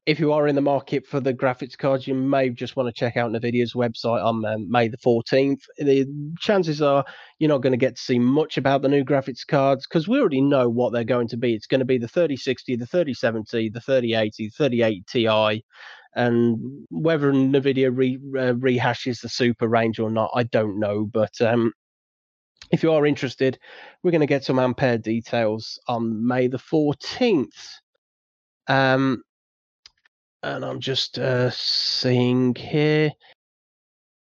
if you are in the market for the graphics cards, you may just want to check out Nvidia's website on um, May the 14th. The chances are you're not going to get to see much about the new graphics cards because we already know what they're going to be. It's going to be the 3060, the 3070, the 3080, the 3080 Ti. And whether Nvidia re, uh, rehashes the super range or not, I don't know. But um, if you are interested, we're going to get some Ampere details on May the 14th. Um, and I'm just uh, seeing here.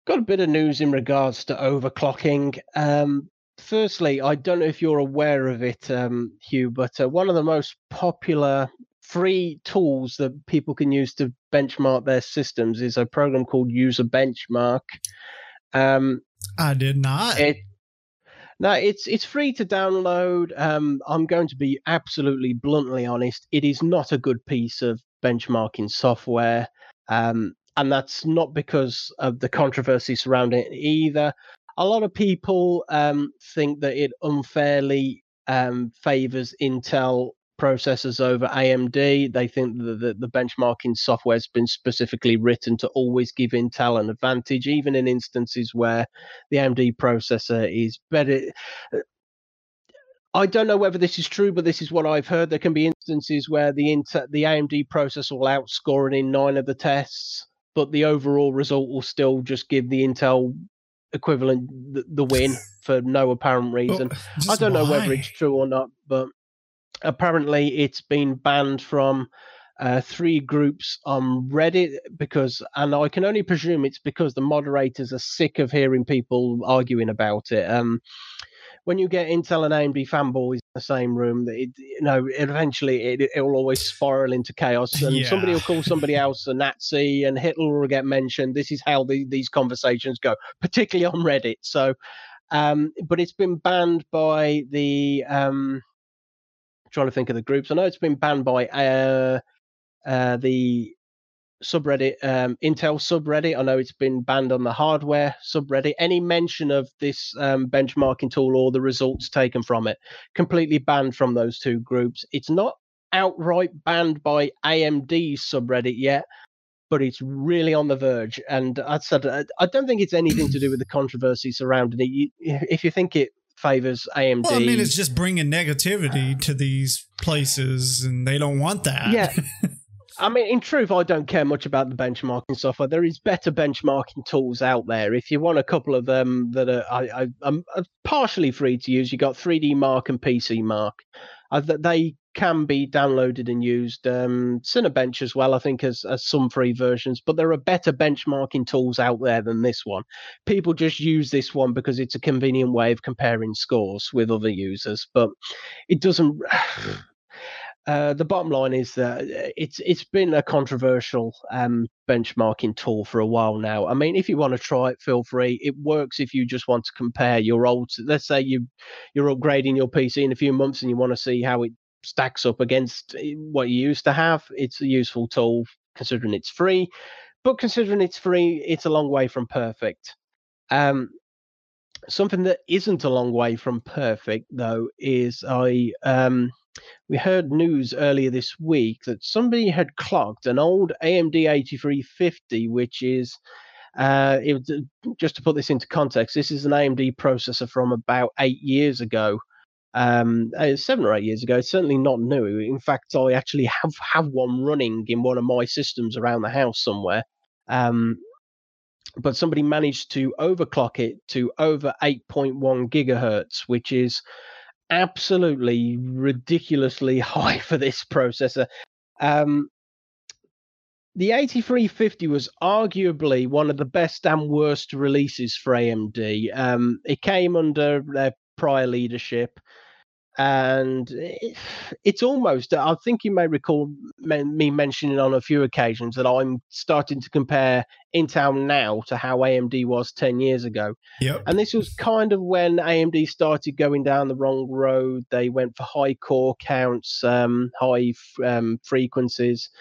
Got a bit of news in regards to overclocking. Um, firstly, I don't know if you're aware of it, um, Hugh, but uh, one of the most popular free tools that people can use to benchmark their systems is a program called User Benchmark. Um, I did not. It, no, it's it's free to download. Um, I'm going to be absolutely bluntly honest. It is not a good piece of benchmarking software, um, and that's not because of the controversy surrounding it either. A lot of people um, think that it unfairly um, favors Intel processors over AMD. They think that the, the, benchmarking software has been specifically written to always give Intel an advantage, even in instances where the AMD processor is better. I don't know whether this is true, but this is what I've heard. There can be instances where the Intel, the AMD processor will outscore it in nine of the tests, but the overall result will still just give the Intel equivalent the, the win *laughs* for no apparent reason. Well, I don't know whether it's true or not, but apparently it's been banned from uh, three groups on Reddit because, and I can only presume it's because the moderators are sick of hearing people arguing about it. Um, when you get Intel and AMD fanboys in the same room, it, you know, eventually it, it will always spiral into chaos, *laughs* and yeah. somebody will call somebody else a Nazi, and Hitler will get mentioned. This is how the, these conversations go, particularly on Reddit. So, um, but it's been banned by the um, trying to think of the groups. I know it's been banned by uh, uh, the subreddit um, Intel subreddit. I know it's been banned on the hardware subreddit. Any mention of this um, benchmarking tool or the results taken from it, completely banned from those two groups. It's not outright banned by AMD subreddit yet, but it's really on the verge. And I said I don't think it's anything to do with the controversy surrounding it. You, if you think it favors AMD. Well, I mean, it's just bringing negativity to these places, and they don't want that. Yeah. *laughs* I mean, in truth, I don't care much about the benchmarking software. There is better benchmarking tools out there. If you want a couple of them that are, I, I, I'm partially free to use, you got 3D Mark and PC Mark. Uh, they can be downloaded and used. Um, Cinebench as well, I think, has some free versions, but there are better benchmarking tools out there than this one. People just use this one because it's a convenient way of comparing scores with other users, but it doesn't. *sighs* Uh, the bottom line is that uh, it's it's been a controversial um, benchmarking tool for a while now. I mean, if you want to try it, feel free. It works if you just want to compare your old. Let's say you you're upgrading your PC in a few months and you want to see how it stacks up against eh, what you used to have. It's a useful tool considering it's free, but considering it's free, it's a long way from perfect. Um, something that isn't a long way from perfect though is I um we heard news earlier this week that somebody had clocked an old AMD 8350, which is uh, it, just to put this into context, this is an AMD processor from about eight years ago, um, uh, seven or eight years ago. Certainly not new. In fact, I actually have have one running in one of my systems around the house somewhere. Um, but somebody managed to overclock it to over 8.1 gigahertz, which is absolutely ridiculously *laughs* high for this processor. Um, the 8350 was arguably one of the best and worst releases for AMD. Um, it came under their prior leadership. and it's almost i think you may recall me mentioning on a few occasions that i'm starting to compare intel now to how amd was 10 years ago yep. and this was kind of when amd started going down the wrong road they went for high core counts um, high um, frequencies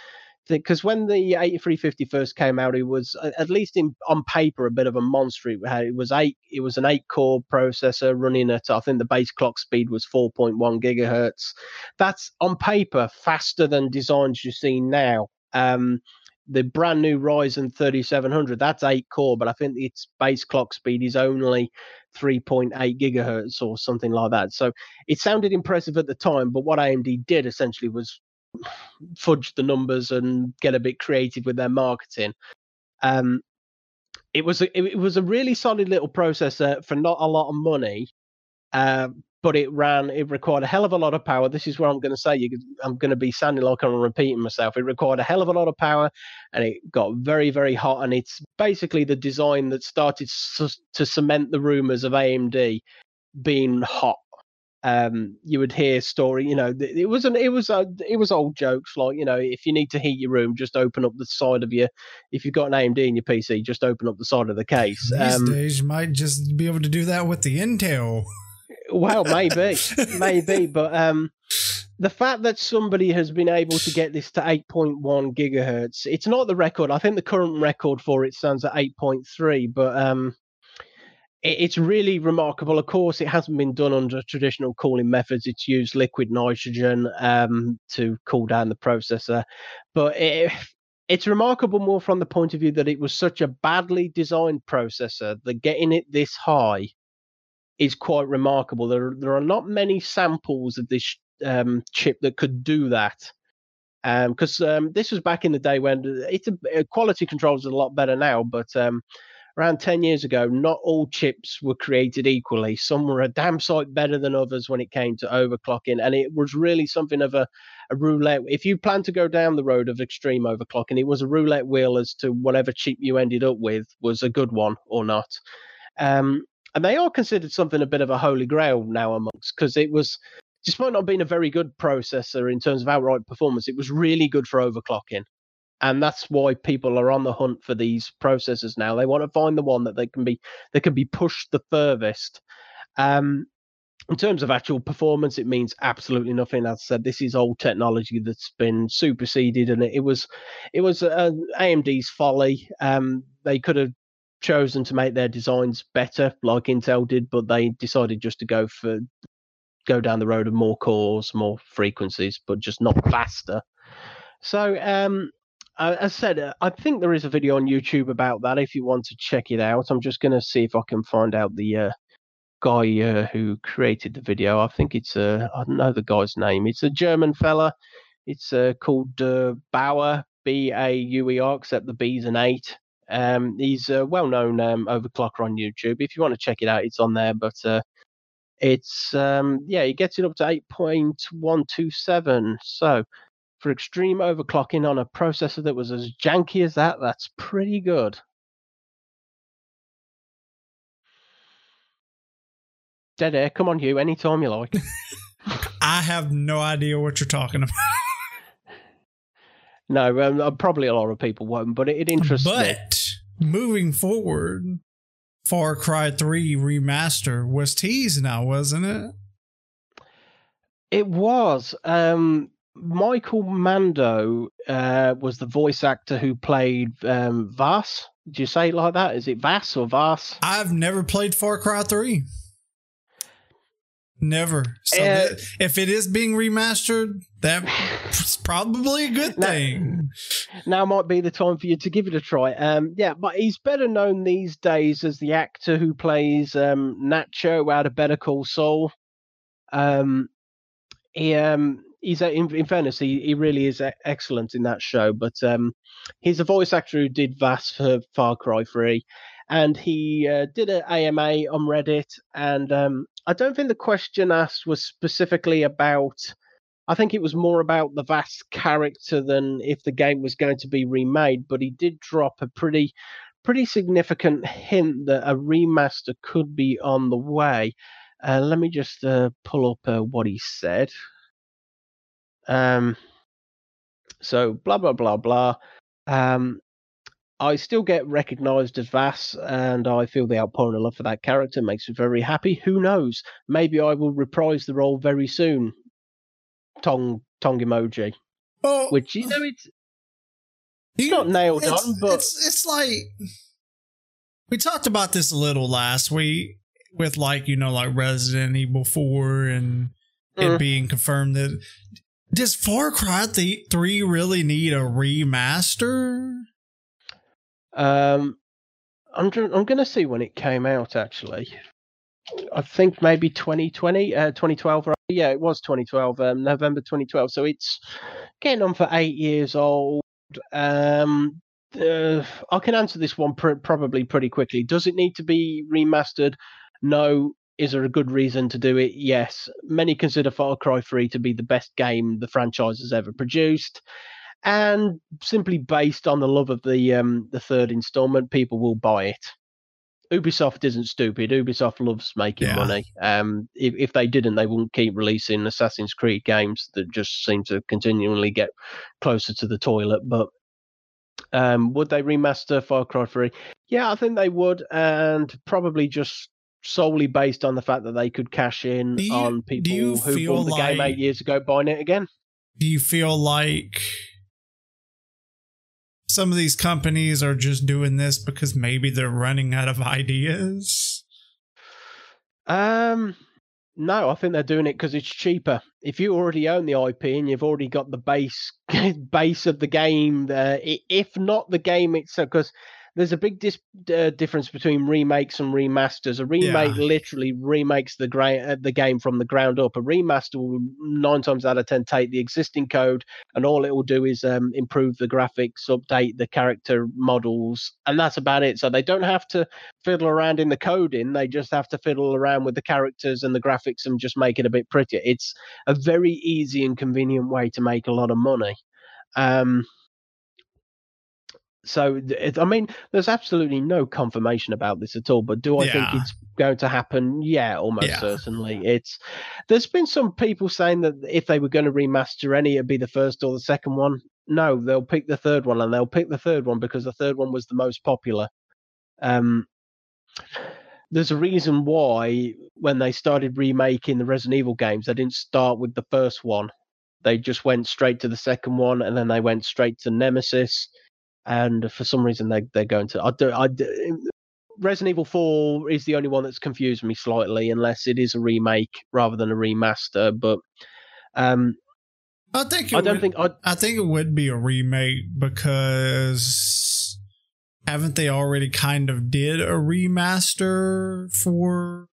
because when the 8350 first came out, it was at least in on paper a bit of a monster. It, had, it was eight. It was an eight core processor running at I think the base clock speed was 4.1 gigahertz. That's on paper faster than designs you see now. Um, the brand new Ryzen 3700 that's eight core, but I think its base clock speed is only 3.8 gigahertz or something like that. So it sounded impressive at the time, but what AMD did essentially was fudge the numbers and get a bit creative with their marketing. Um, it was a, it was a really solid little processor for not a lot of money, uh, but it ran. It required a hell of a lot of power. This is where I'm going to say you, I'm going to be sounding like I'm repeating myself. It required a hell of a lot of power, and it got very very hot. And it's basically the design that started to cement the rumors of AMD being hot um, you would hear story. You know, it was an it was a it was old jokes like you know, if you need to heat your room, just open up the side of your. If you've got an AMD in your PC, just open up the side of the case. These um, days, you might just be able to do that with the Intel. Well, maybe, *laughs* maybe, but um, the fact that somebody has been able to get this to 8.1 gigahertz, it's not the record. I think the current record for it stands at 8.3, but um, it's really remarkable. Of course, it hasn't been done under traditional cooling methods. It's used liquid nitrogen um, to cool down the processor, but it, it's remarkable more from the point of view that it was such a badly designed processor that getting it this high is quite remarkable. There, there are not many samples of this um, chip that could do that. Because um, um, this was back in the day when it's a, quality controls are a lot better now, but um, around 10 years ago, not all chips were created equally. Some were a damn sight better than others when it came to overclocking. And it was really something of a, a roulette. If you plan to go down the road of extreme overclocking, it was a roulette wheel as to whatever chip you ended up with was a good one or not. Um, and they are considered something a bit of a holy grail now amongst because it was despite not being a very good processor in terms of outright performance, it was really good for overclocking and that's why people are on the hunt for these processors now. They want to find the one that they can be they can be pushed the furthest. Um, in terms of actual performance, it means absolutely nothing. As I said, this is old technology that's been superseded, and it, was it was uh, AMD's folly. Um, they could have chosen to make their designs better, like Intel did, but they decided just to go for go down the road of more cores, more frequencies, but just not faster. So um, uh, as I said, uh, I think there is a video on YouTube about that if you want to check it out. I'm just going to see if I can find out the uh, guy uh, who created the video. I think it's, uh, I don't know the guy's name. It's a German fella. It's uh, called Bauer, B A U E R, except the B's an 8. Um, he's a well known um, overclocker on YouTube. If you want to check it out, it's on there. But it's, um, yeah, he gets it up to 8.127. So, for extreme overclocking on a processor that was as janky as that, that's pretty good. Dead air, come on, you, anytime you like. *laughs* I have no idea what you're talking about. no, um, uh, probably a lot of people won't, but it, it interests but, me. But moving forward, Far Cry 3 remaster was teased now, wasn't it? It was. Um, Michael Mando uh, was the voice actor who played um, Vaas. Did you say it like that? Is it Vaas or Vass? I've never played Far Cry 3. Never. So uh, that, if it is being remastered, that's *laughs* probably a good thing. Now, now, might be the time for you to give it a try. Um, yeah, but he's better known these days as the actor who plays um, Nacho out of Better Call Saul. Um, he um, he's in, in fairness, he, he really is excellent in that show. But um, he's a voice actor who did Vaas for Far Cry 3, and he uh, did an AMA on Reddit. And um, I don't think the question asked was specifically about. I think it was more about the Vaas character than if the game was going to be remade. But he did drop a pretty, pretty significant hint that a remaster could be on the way. Uh, let me just uh, pull up uh, what he said. Um, so blah blah blah blah. Um, I still get recognised as Vass, and I feel the outpouring of love for that character makes me very happy. Who knows? Maybe I will reprise the role very soon. Tong Tong emoji. Well, Which you know it's you- not nailed it's, on, but- it's it's like we talked about this a little last week with like you know like Resident Evil Four and it Mm. being confirmed that does Far Cry th- Three really need a remaster? Um, I'm I'm going to see when it came out. Actually, I think maybe 2020, uh, 2012. Right? Yeah, it was 2012, um, November 2012. So it's getting on for eight years old. Um, uh, I can answer this one pr- probably pretty quickly. Does it need to be remastered? No. Is there a good reason to do it? Yes. Many consider Far Cry 3 to be the best game the franchise has ever produced and simply based on the love of the um, the third installment, people will buy it. Ubisoft isn't stupid. Ubisoft loves making Yeah. money. Um, if if they didn't, they wouldn't keep releasing Assassin's Creed games that just seem to continually get closer to the toilet. But um, would they remaster Far Cry 3? Yeah, I think they would, and probably just solely based on the fact that they could cash in you- on people who bought the game eight years ago buying it again. Do you feel like some of these companies are just doing this because maybe they're running out of ideas? Um, no, I think they're doing it because it's cheaper. If you already own the IP and you've already got the base *laughs* base of the game, uh, if not the game itself, because there's a big dis- uh, difference between remakes and remasters. A remake Yeah. literally remakes the gra- uh, the game from the ground up. A remaster will nine times out of ten take the existing code and all it will do is um, improve the graphics, update the character models, and that's about it. So they don't have to fiddle around in the coding. They just have to fiddle around with the characters and the graphics and just make it a bit prettier. It's a very easy and convenient way to make a lot of money. Um, so, it, I mean, there's absolutely no confirmation about this at all. But do I think it's going to happen? Yeah, almost Yeah. certainly. It's there's been some people saying that if they were going to remaster any, it'd be the first or the second one. No, they'll pick the third one, and they'll pick the third one because the third one was the most popular. Um, there's a reason why when they started remaking the Resident Evil games, they didn't start with the first one. They just went straight to the second one, and then they went straight to Nemesis. And for some reason, they they're going to. I do. I do, Resident Evil Four is the only one that's confused me slightly, unless it is a remake rather than a remaster. But um, I think it I don't would, think I. I think it would be a remake because haven't they already kind of did a remaster for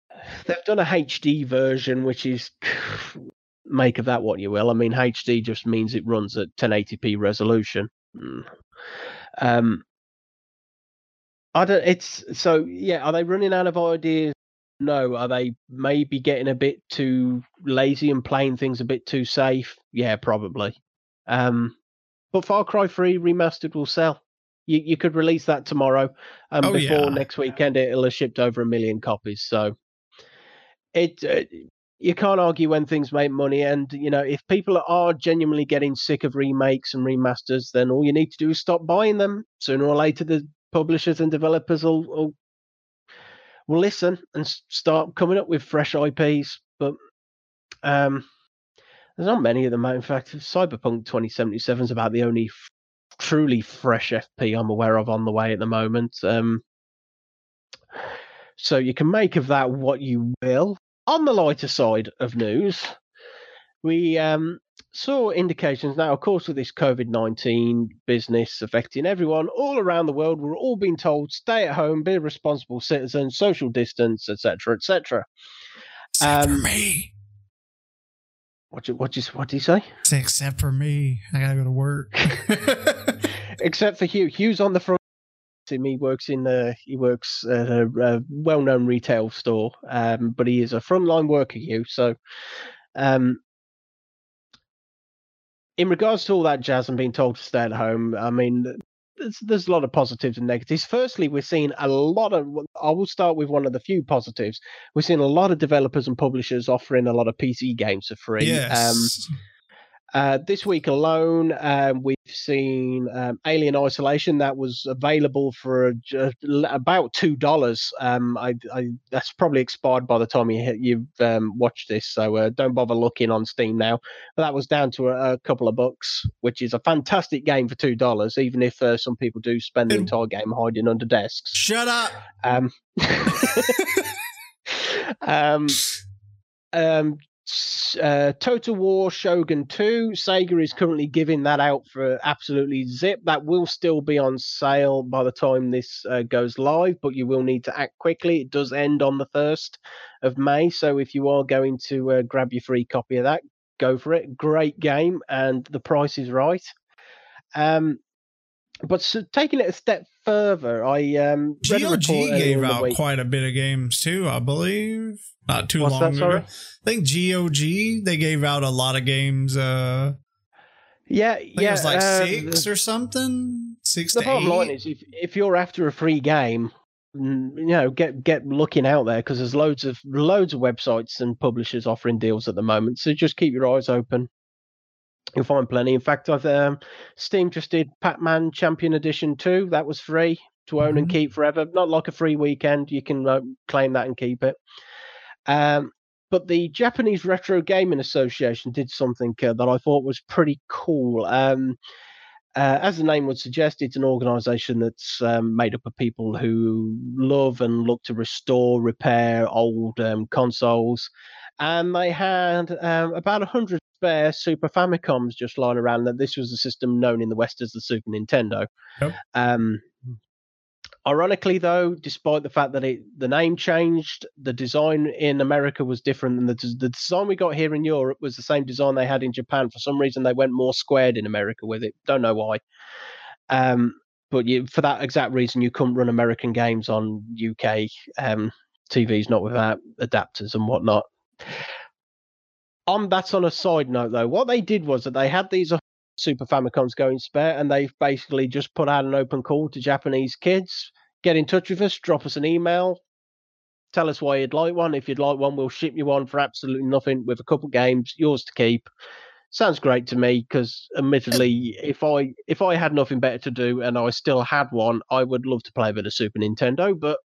They've done a HD version, which is *sighs* make of that what you will. I mean, HD just means it runs at 1080p resolution. Mm. Um, I don't. It's so yeah. Are they running out of ideas? No. Are they maybe getting a bit too lazy and playing things a bit too safe? Yeah, probably. Um, but Far Cry 3 remastered will sell. You you could release that tomorrow, and Oh, before yeah. next weekend it'll have shipped over a million copies. So it uh, you can't argue when things make money and you know if people are genuinely getting sick of remakes and remasters then all you need to do is stop buying them. Sooner or later the publishers and developers will will, will listen and start coming up with fresh ips but um there's not many of them in fact cyberpunk 2077 is about the only f- truly fresh fp i'm aware of on the way at the moment. Um so you can make of that what you will on the lighter side of news, we um, saw indications now, of course, with this COVID 19 business affecting everyone all around the world, we're all being told stay at home, be a responsible citizen, social distance, etc., etc. except for Um, me? What do, what you, what do you say? Say except for me. I gotta go to work. *laughs* Except for Hugh. Hugh's on the front. Him. He works in uh, he works at a, a well-known retail store, um, but he is a frontline worker. Hugh, so um, in regards to all that jazz and being told to stay at home, I mean, there's, there's a lot of positives and negatives. Firstly, we're seeing a lot of. I will start with one of the few positives. We're seeing a lot of developers and publishers offering a lot of PC games for free. Um, Yes. Um, uh, this week alone, um, we've seen um, Alien Isolation that was available for just about two dollars. Um, I, I, that's probably expired by the time you, you've um, watched this, so uh, don't bother looking on Steam now. But that was down to a, a couple of bucks, which is a fantastic game for two dollars, even if uh, some people do spend the entire game hiding under desks. Shut up. Um, *laughs* *laughs* um, um, uh, Total War Shogun 2, Sega is currently giving that out for absolutely zip. That will still be on sale by the time this uh, goes live, but you will need to act quickly. It does end on the 1st of May, so if you are going to uh, grab your free copy of that, go for it. Great game, and the price is right. Um, but so taking it a step further, I um, GOG gave out quite a bit of games too, I believe. Not too What's long that, ago. sorry? I think GOG they gave out a lot of games. Uh, Yeah, yeah. it was like um, six or something. Six the to bottom eight. line is, if if you're after a free game, you know, get get looking out there because there's loads of loads of websites and publishers offering deals at the moment. So just keep your eyes open. You'll find plenty. In fact, I've um, Steam just did Pac-Man Champion Edition two. That was free to own and Mhm. keep forever. Not like a free weekend. You can uh, claim that and keep it. Um, but the Japanese Retro Gaming Association did something uh, that I thought was pretty cool. Um, uh, as the name would suggest, it's an organization that's um, made up of people who love and look to restore, repair old um, consoles. And they had um, about 100 spare Super Famicoms just lying around. That this was a system known in the West as the Super Nintendo. Yep. Um, Ironically, though, despite the fact that it the name changed, the design in America was different than the, the design we got here in Europe was the same design they had in Japan. For some reason, they went more squared in America with it. Don't know why. Um, but you, for that exact reason, you couldn't run American games on UK um, TVs, not without adapters and whatnot. On that's on a side note, though. What they did was that they had these uh, Super Famicoms going spare, and they've basically just put out an open call to Japanese kids. Get in touch with us, drop us an email, tell us why you'd like one. If you'd like one, we'll ship you one for absolutely nothing with a couple games, yours to keep. Sounds great to me because, admittedly, if I if I had nothing better to do and I still had one, I would love to play a bit of Super Nintendo. But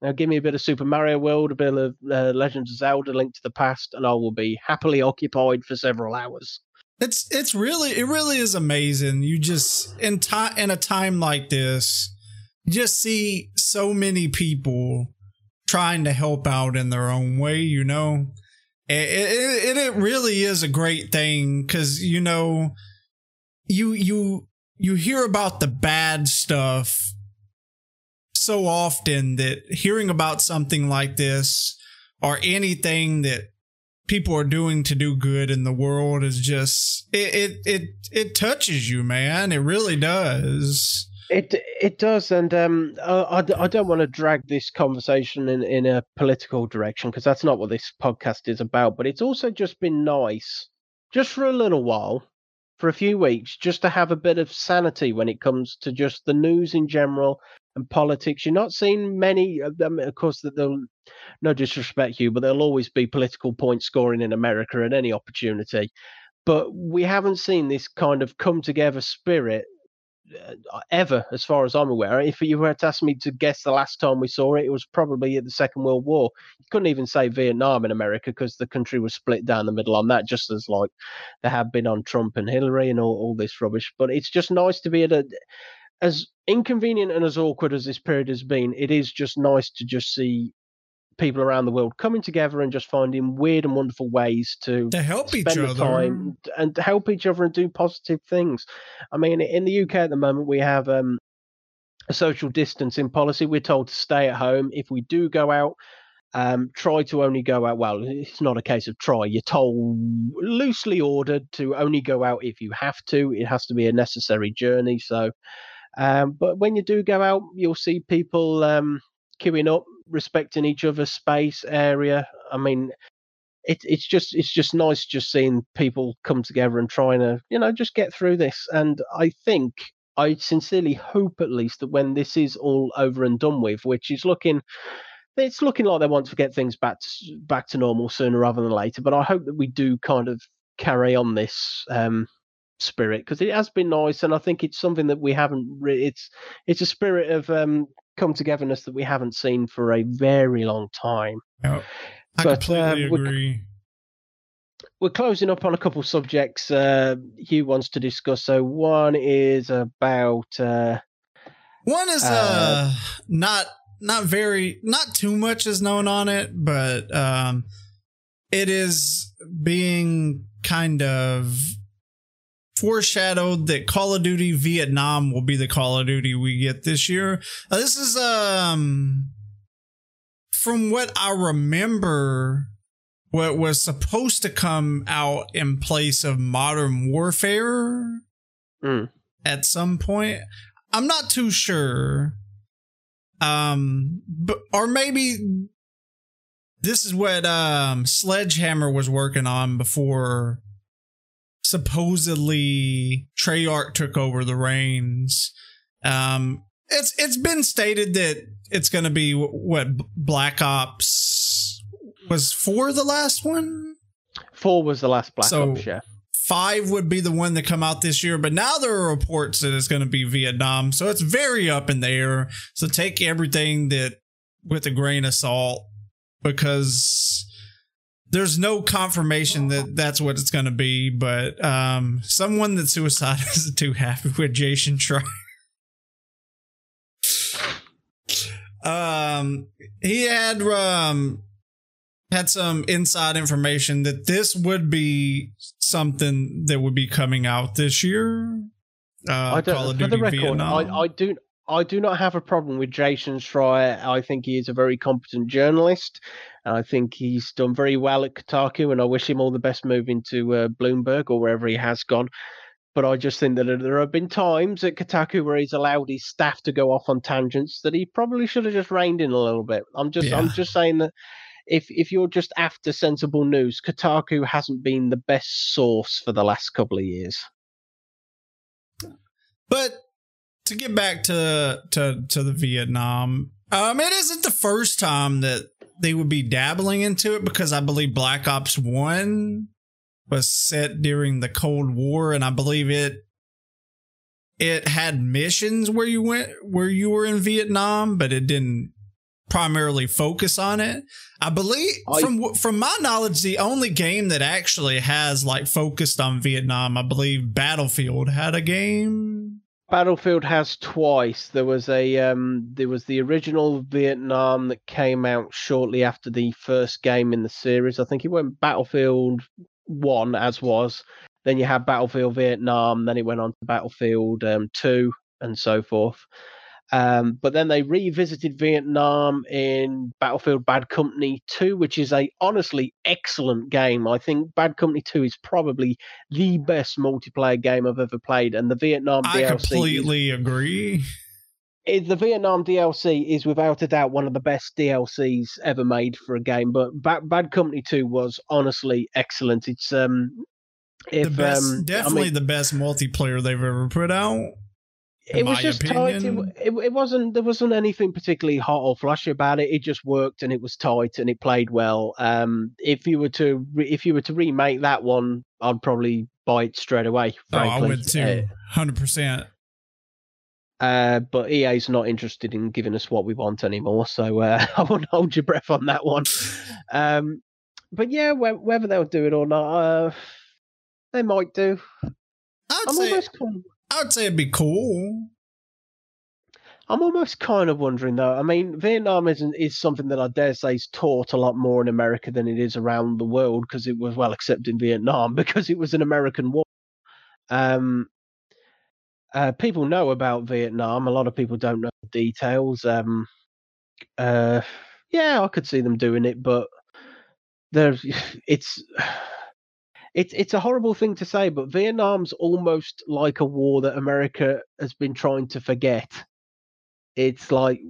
now, give me a bit of Super Mario World, a bit of uh, of Zelda: Link to the Past, and I will be happily occupied for several hours. It's it's really it really is amazing. You just in time in a time like this, you just see so many people trying to help out in their own way. You know, it, it, it really is a great thing because you know you you you hear about the bad stuff so often that hearing about something like this or anything that people are doing to do good in the world is just it it it, it touches you man. It really does. It it does, and um, I, I don't want to drag this conversation in, in a political direction because that's not what this podcast is about. But it's also just been nice, just for a little while, for a few weeks, just to have a bit of sanity when it comes to just the news in general and politics. You're not seeing many of them, of course. That they'll no disrespect you, but there'll always be political point scoring in America at any opportunity. But we haven't seen this kind of come together spirit uh, ever, as far as I'm aware. If you were to ask me to guess the last time we saw it, it was probably at the Second World War. You couldn't even say Vietnam in America because the country was split down the middle on that, just as like there have been on Trump and Hillary and all, all this rubbish. But it's just nice to be at a as inconvenient and as awkward as this period has been, it is just nice to just see people around the world coming together and just finding weird and wonderful ways to to help each other time and to help each other and do positive things. I mean, in the UK at the moment, we have um, a social distancing policy. We're told to stay at home. If we do go out, um, try to only go out. Well, it's not a case of try. You're told loosely ordered to only go out if you have to. It has to be a necessary journey. So, um, but when you do go out, you'll see people um, queuing up, respecting each other's space area. I mean, it, it's just it's just nice just seeing people come together and trying to you know just get through this. And I think I sincerely hope at least that when this is all over and done with, which is looking it's looking like they want to get things back to, back to normal sooner rather than later. But I hope that we do kind of carry on this um, spirit because it has been nice, and I think it's something that we haven't. Re- it's it's a spirit of um, come togetherness that we haven't seen for a very long time. I but, completely uh, agree. We're, we're, closing up on a couple subjects uh, Hugh wants to discuss. So one is about. Uh, one is uh, uh not not very not too much is known on it, but um, it is being kind of foreshadowed that Call of Duty Vietnam will be the Call of Duty we get this year. Uh, this is um from what I remember what was supposed to come out in place of Modern Warfare mm. at some point. I'm not too sure. Um but or maybe this is what um Sledgehammer was working on before supposedly Treyarch took over the reins. Um, it's it's been stated that it's going to be what Black Ops was for the last one. Four was the last Black so Ops. Yeah. Five would be the one that come out this year, but now there are reports that it's going to be Vietnam, so it's very up in the air. So take everything that with a grain of salt because there's no confirmation that that's what it's going to be, but um, someone that suicide *laughs* isn't too happy with Jason Schreier. um, he had um had some inside information that this would be something that would be coming out this year. Uh, I don't, for the record, I, I do I do not have a problem with Jason Schreier. I think he is a very competent journalist. I think he's done very well at Kotaku, and I wish him all the best moving to uh, Bloomberg or wherever he has gone. But I just think that there have been times at Kotaku where he's allowed his staff to go off on tangents that he probably should have just reined in a little bit. I'm just, yeah. I'm just saying that if if you're just after sensible news, Kotaku hasn't been the best source for the last couple of years. But to get back to to to the Vietnam, um, it isn't the first time that they would be dabbling into it because I believe Black Ops 1 was set during the Cold War and I believe it it had missions where you went where you were in Vietnam but it didn't primarily focus on it. I believe I, from from my knowledge the only game that actually has like focused on Vietnam I believe Battlefield had a game Battlefield has twice. There was a um, there was the original Vietnam that came out shortly after the first game in the series. I think it went Battlefield One as was. Then you had Battlefield Vietnam. Then it went on to Battlefield um, Two and so forth. Um, but then they revisited Vietnam in Battlefield Bad Company 2, which is a honestly excellent game. I think Bad Company 2 is probably the best multiplayer game I've ever played, and the Vietnam I DLC. I completely is, agree. the Vietnam DLC is without a doubt one of the best DLCs ever made for a game. But Bad, Bad Company 2 was honestly excellent. It's um, if, the best, um, definitely I mean, the best multiplayer they've ever put out it was just opinion. tight. It, it, it, wasn't. There wasn't anything particularly hot or flashy about it. It just worked and it was tight and it played well. Um, if you were to re, if you were to remake that one, I'd probably buy it straight away. Frankly. Oh, I would too, hundred uh, percent. Uh, but EA's not interested in giving us what we want anymore, so uh, *laughs* I won't hold your breath on that one. *laughs* Um, but yeah, whether they'll do it or not, uh, they might do. I'd I'm say, almost I would say it'd be cool. I'm almost kind of wondering though. I mean, Vietnam is is something that I dare say is taught a lot more in America than it is around the world because it was well accepted in Vietnam *laughs* because it was an American war. Um, uh, people know about Vietnam. A lot of people don't know the details. Um, uh, yeah, I could see them doing it, but there's *sighs* it's *sighs* it's it's a horrible thing to say, but Vietnam's almost like a war that America has been trying to forget. It's like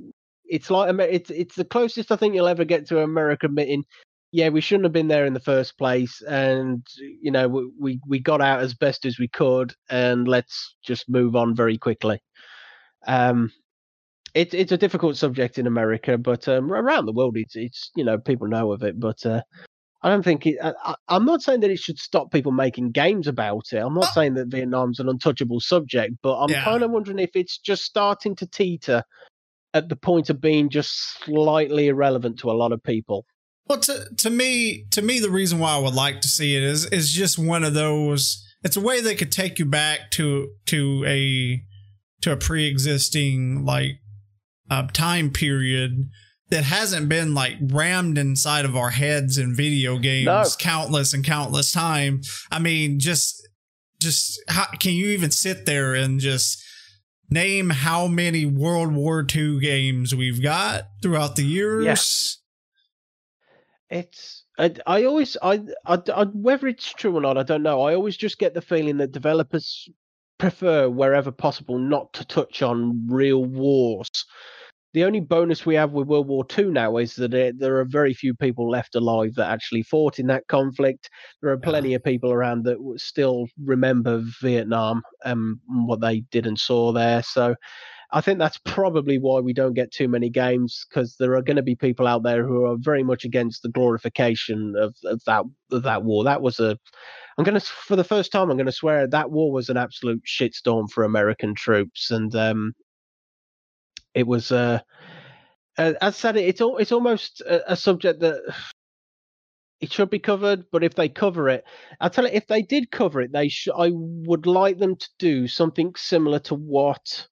it's like it's it's the closest I think you'll ever get to America admitting yeah, we shouldn't have been there in the first place, and you know, we we got out as best as we could, and let's just move on very quickly. Um, it's it's a difficult subject in America, but um, around the world, it's it's you know people know of it, but uh, I don't think it. I, am not saying that it should stop people making games about it. I'm not oh. saying that Vietnam's an untouchable subject, but I'm yeah. kind of wondering if it's just starting to teeter at the point of being just slightly irrelevant to a lot of people. Well, to to me, to me, the reason why I would like to see it is is just one of those. It's a way they could take you back to to a to a pre-existing like uh, time period that hasn't been like rammed inside of our heads in video games no. countless and countless time. I mean, just just how can you even sit there and just name how many World War II games we've got throughout the years? Yeah. It's I, I always I, I, I whether it's true or not I don't know. I always just get the feeling that developers prefer wherever possible not to touch on real wars the only bonus we have with World War II now is that it, there are very few people left alive that actually fought in that conflict. There are plenty of people around that still remember Vietnam and what they did and saw there. So I think that's probably why we don't get too many games because there are going to be people out there who are very much against the glorification of, of that of that war. That was a I'm going to for the first time I'm going to swear that war was an absolute shitstorm for American troops and um, it was, uh, as I said, it's all, it's almost a, a subject that *sighs* it should be covered, but if they cover it, I tell you, if they did cover it, they sh- I would like them to do something similar to what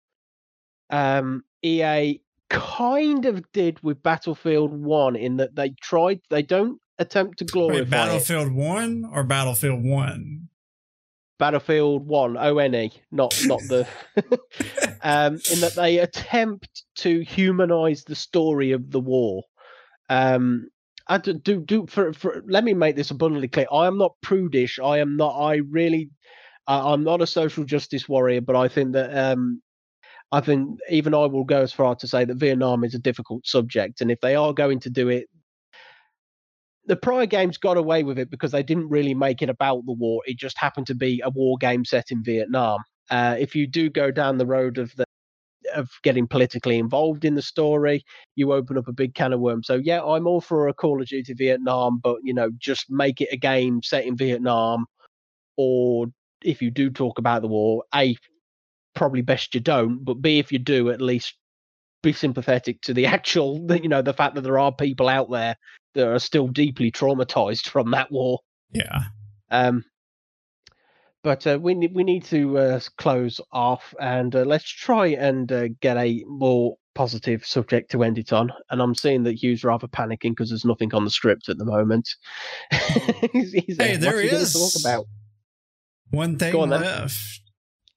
um, EA kind of did with Battlefield One, in that they tried, they don't attempt to glorify Wait, Battlefield it. One or Battlefield One. Battlefield One, O N E, not not the, *laughs* um, in that they attempt to humanize the story of the war. Um, I do, do, do for, for let me make this abundantly clear. I am not prudish. I am not. I really, uh, I'm not a social justice warrior. But I think that um, I think even I will go as far to say that Vietnam is a difficult subject, and if they are going to do it, the prior games got away with it because they didn't really make it about the war. It just happened to be a war game set in Vietnam. Uh, if you do go down the road of the of getting politically involved in the story, you open up a big can of worms. So yeah, I'm all for a Call of Duty Vietnam, but you know, just make it a game set in Vietnam, or if you do talk about the war, a probably best you don't, but b if you do, at least be sympathetic to the *laughs* actual, you know, the fact that there are people out there that are still deeply traumatized from that war. Yeah. Um, but uh, we we need to uh, close off, and uh, let's try and uh, get a more positive subject to end it on. And I'm seeing that Hugh's rather panicking because there's nothing on the script at the moment. *laughs* he's, he's, hey, there is. Talk about one thing on, left.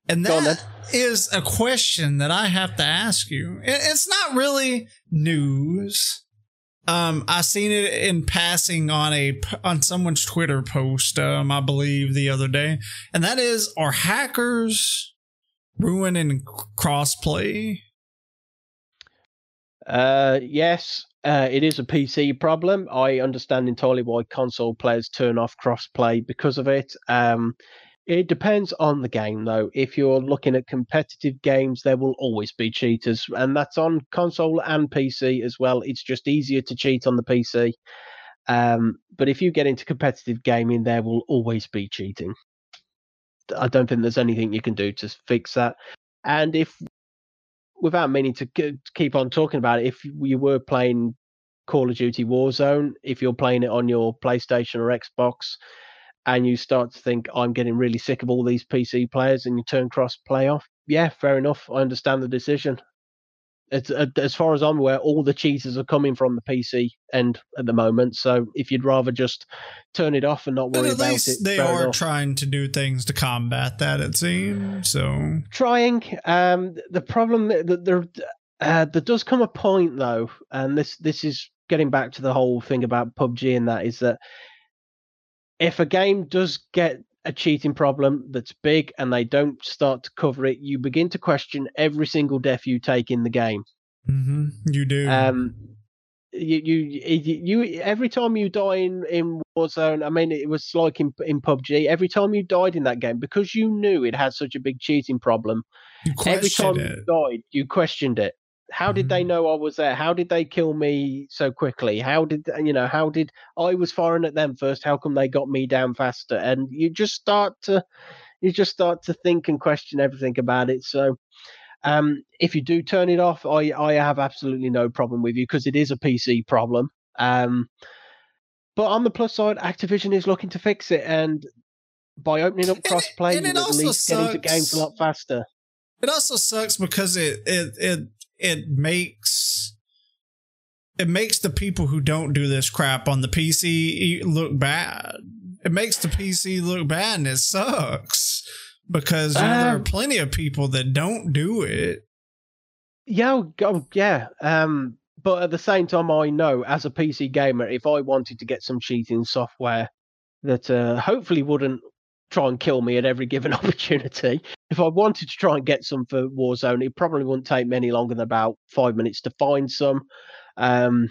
And that is a question that I have to ask you. It's not really news. Um, I seen it in passing on a on someone's Twitter post, um, I believe the other day, and that is: Are hackers ruining crossplay? Uh, yes, uh, it is a PC problem. I understand entirely why console players turn off crossplay because of it. Um, it depends on the game, though. If you're looking at competitive games, there will always be cheaters, and that's on console and PC as well. It's just easier to cheat on the PC. Um, but if you get into competitive gaming, there will always be cheating. I don't think there's anything you can do to fix that. And if, without meaning to keep on talking about it, if you were playing Call of Duty Warzone, if you're playing it on your PlayStation or Xbox, and you start to think I'm getting really sick of all these PC players, and you turn cross play off. Yeah, fair enough. I understand the decision. It's, uh, as far as I'm aware, all the cheaters are coming from the PC end at the moment. So if you'd rather just turn it off and not worry about it, they are enough. trying to do things to combat that. It seems so. Trying. Um, the problem that there, uh, there does come a point though, and this this is getting back to the whole thing about PUBG and that is that if a game does get a cheating problem that's big and they don't start to cover it, you begin to question every single death you take in the game. Mm-hmm. You do. Um, you, you, you, every time you die in, in Warzone, I mean, it was like in, in PUBG, every time you died in that game, because you knew it had such a big cheating problem, every time it. you died, you questioned it. How did they mm-hmm. know I was there? How did they kill me so quickly? How did, you know, how did I was firing at them first? How come they got me down faster? And you just start to, you just start to think and question everything about it. So, um, if you do turn it off, I, I have absolutely no problem with you because it is a PC problem. Um, but on the plus side, Activision is looking to fix it, and by opening up *laughs* crossplay, you at least sucks. get into games a lot faster. It also sucks because it it it it makes it makes the people who don't do this crap on the PC look bad. It makes the PC look bad, and it sucks because you know, there are um, plenty of people that don't do it. Yeah, oh, oh, yeah. Um, but at the same time, I know as a PC gamer, if I wanted to get some cheating software that uh, hopefully wouldn't try and kill me at every given *laughs* opportunity, if I wanted to try and get some for Warzone, it probably wouldn't take me any longer than about five minutes to find some. Um,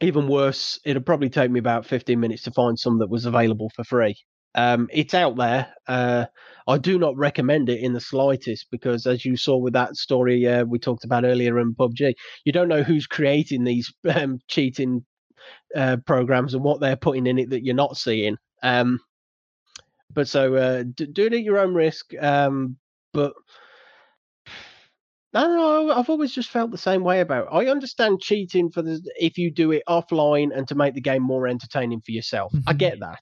even worse, it'd probably take me about 15 minutes to find some that was available for free. Um, it's out there. Uh, I do not recommend it in the slightest because, as you saw with that story uh, we talked about earlier in PUBG, you don't know who's creating these *laughs* um, cheating uh, programs and what they're putting in it that you're not seeing. Um, but so uh, do, do, it at your own risk. Um, but I don't know. I've always just felt the same way about. It. I understand cheating for the if you do it offline and to make the game more entertaining for yourself. Mm-hmm. I get that.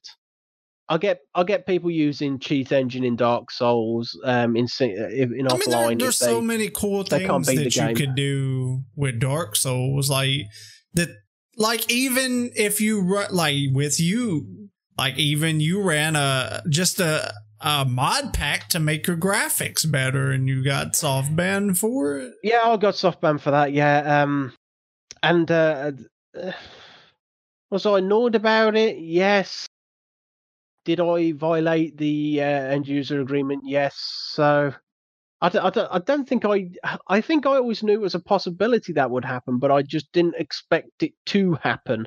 I get I get people using cheat engine in Dark Souls, um, in in offline. I mean, there, there's so many cool things that you could do with Dark Souls, like that. Like even if you run like with you, like even you ran a just a a mod pack to make your graphics better, and you got SoftBann for it. Yeah, I got SoftBann for that. Yeah, um, and uh, uh was I annoyed about it? Yes. Did I violate the uh, end user agreement? Yes. So I don't think I. I think I always knew it was a possibility that would happen, but I just didn't expect it to happen.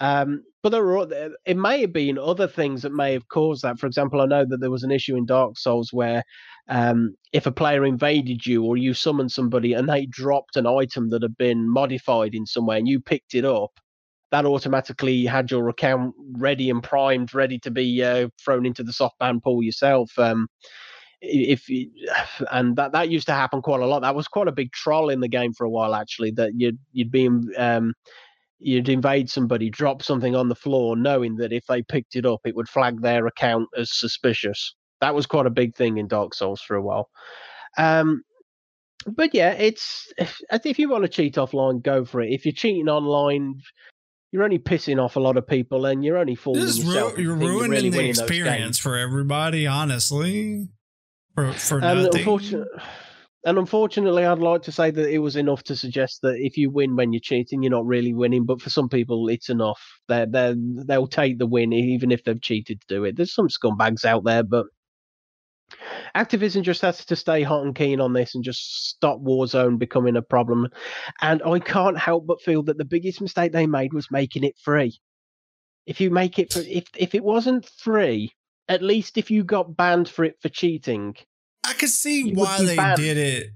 Um, but there were it may have been other things that may have caused that. For example, I know that there was an issue in Dark Souls where um, if a player invaded you or you summoned somebody and they dropped an item that had been modified in some way and you picked it up, that automatically had your account ready and primed, ready to be uh, thrown into the soft ban pool yourself. Um, if *sighs* and that that used to happen quite a lot. That was quite a big troll in the game for a while, actually. That you'd you'd be um, you'd invade somebody, drop something on the floor, knowing that if they picked it up, it would flag their account as suspicious. That was quite a big thing in Dark Souls for a while. Um, but yeah, it's *sighs* if, you want to cheat offline, go for it. If you're cheating online, you're only pissing off a lot of people and you're only fooling yourself. Ru- you're ruining really the experience for everybody, honestly. For, for and nothing. Unfortunately, and unfortunately, I'd like to say that it was enough to suggest that if you win when you're cheating, you're not really winning. But for some people, it's enough. They're, they they'll take the win even if they've cheated to do it. There's some scumbags out there, but Activision just has to stay hot and keen on this and just stop Warzone becoming a problem. And I can't help but feel that the biggest mistake they made was making it free. If you make it for, if if it wasn't free, at least if you got banned for it for cheating, I could see why they banned. did it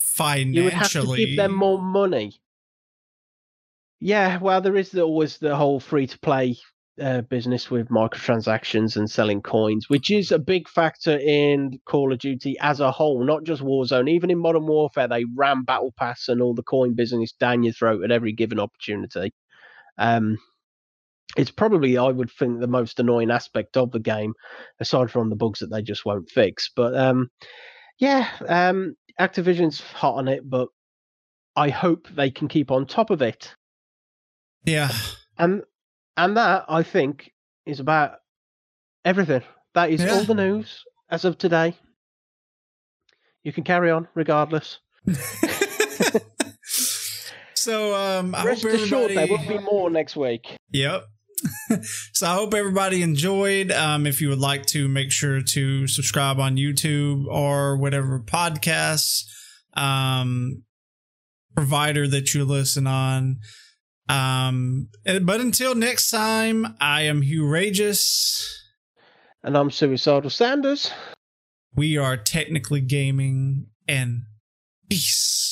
financially. You would have to give them more money. Yeah, well, there is always the whole free to play uh, business with microtransactions and selling coins, which is a big factor in Call of Duty as a whole, not just Warzone. Even in Modern Warfare, they ram Battle Pass and all the coin business down your throat at every given opportunity. Um, it's probably, I would think, the most annoying aspect of the game, aside from the bugs that they just won't fix. But um, yeah, um, Activision's hot on it, but I hope they can keep on top of it. Yeah. And and that, I think, is about everything. That is yeah. all the news as of today. You can carry on regardless. *laughs* so um I Rest hope everybody... assured there will be more next week. Yep. *laughs* so I hope everybody enjoyed. Um, if you would like to make sure to subscribe on YouTube or whatever podcasts um, provider that you listen on. Um, but until next time, I am Hugh Rageous. And I'm Suicidal Sanders. We are technically gaming and peace.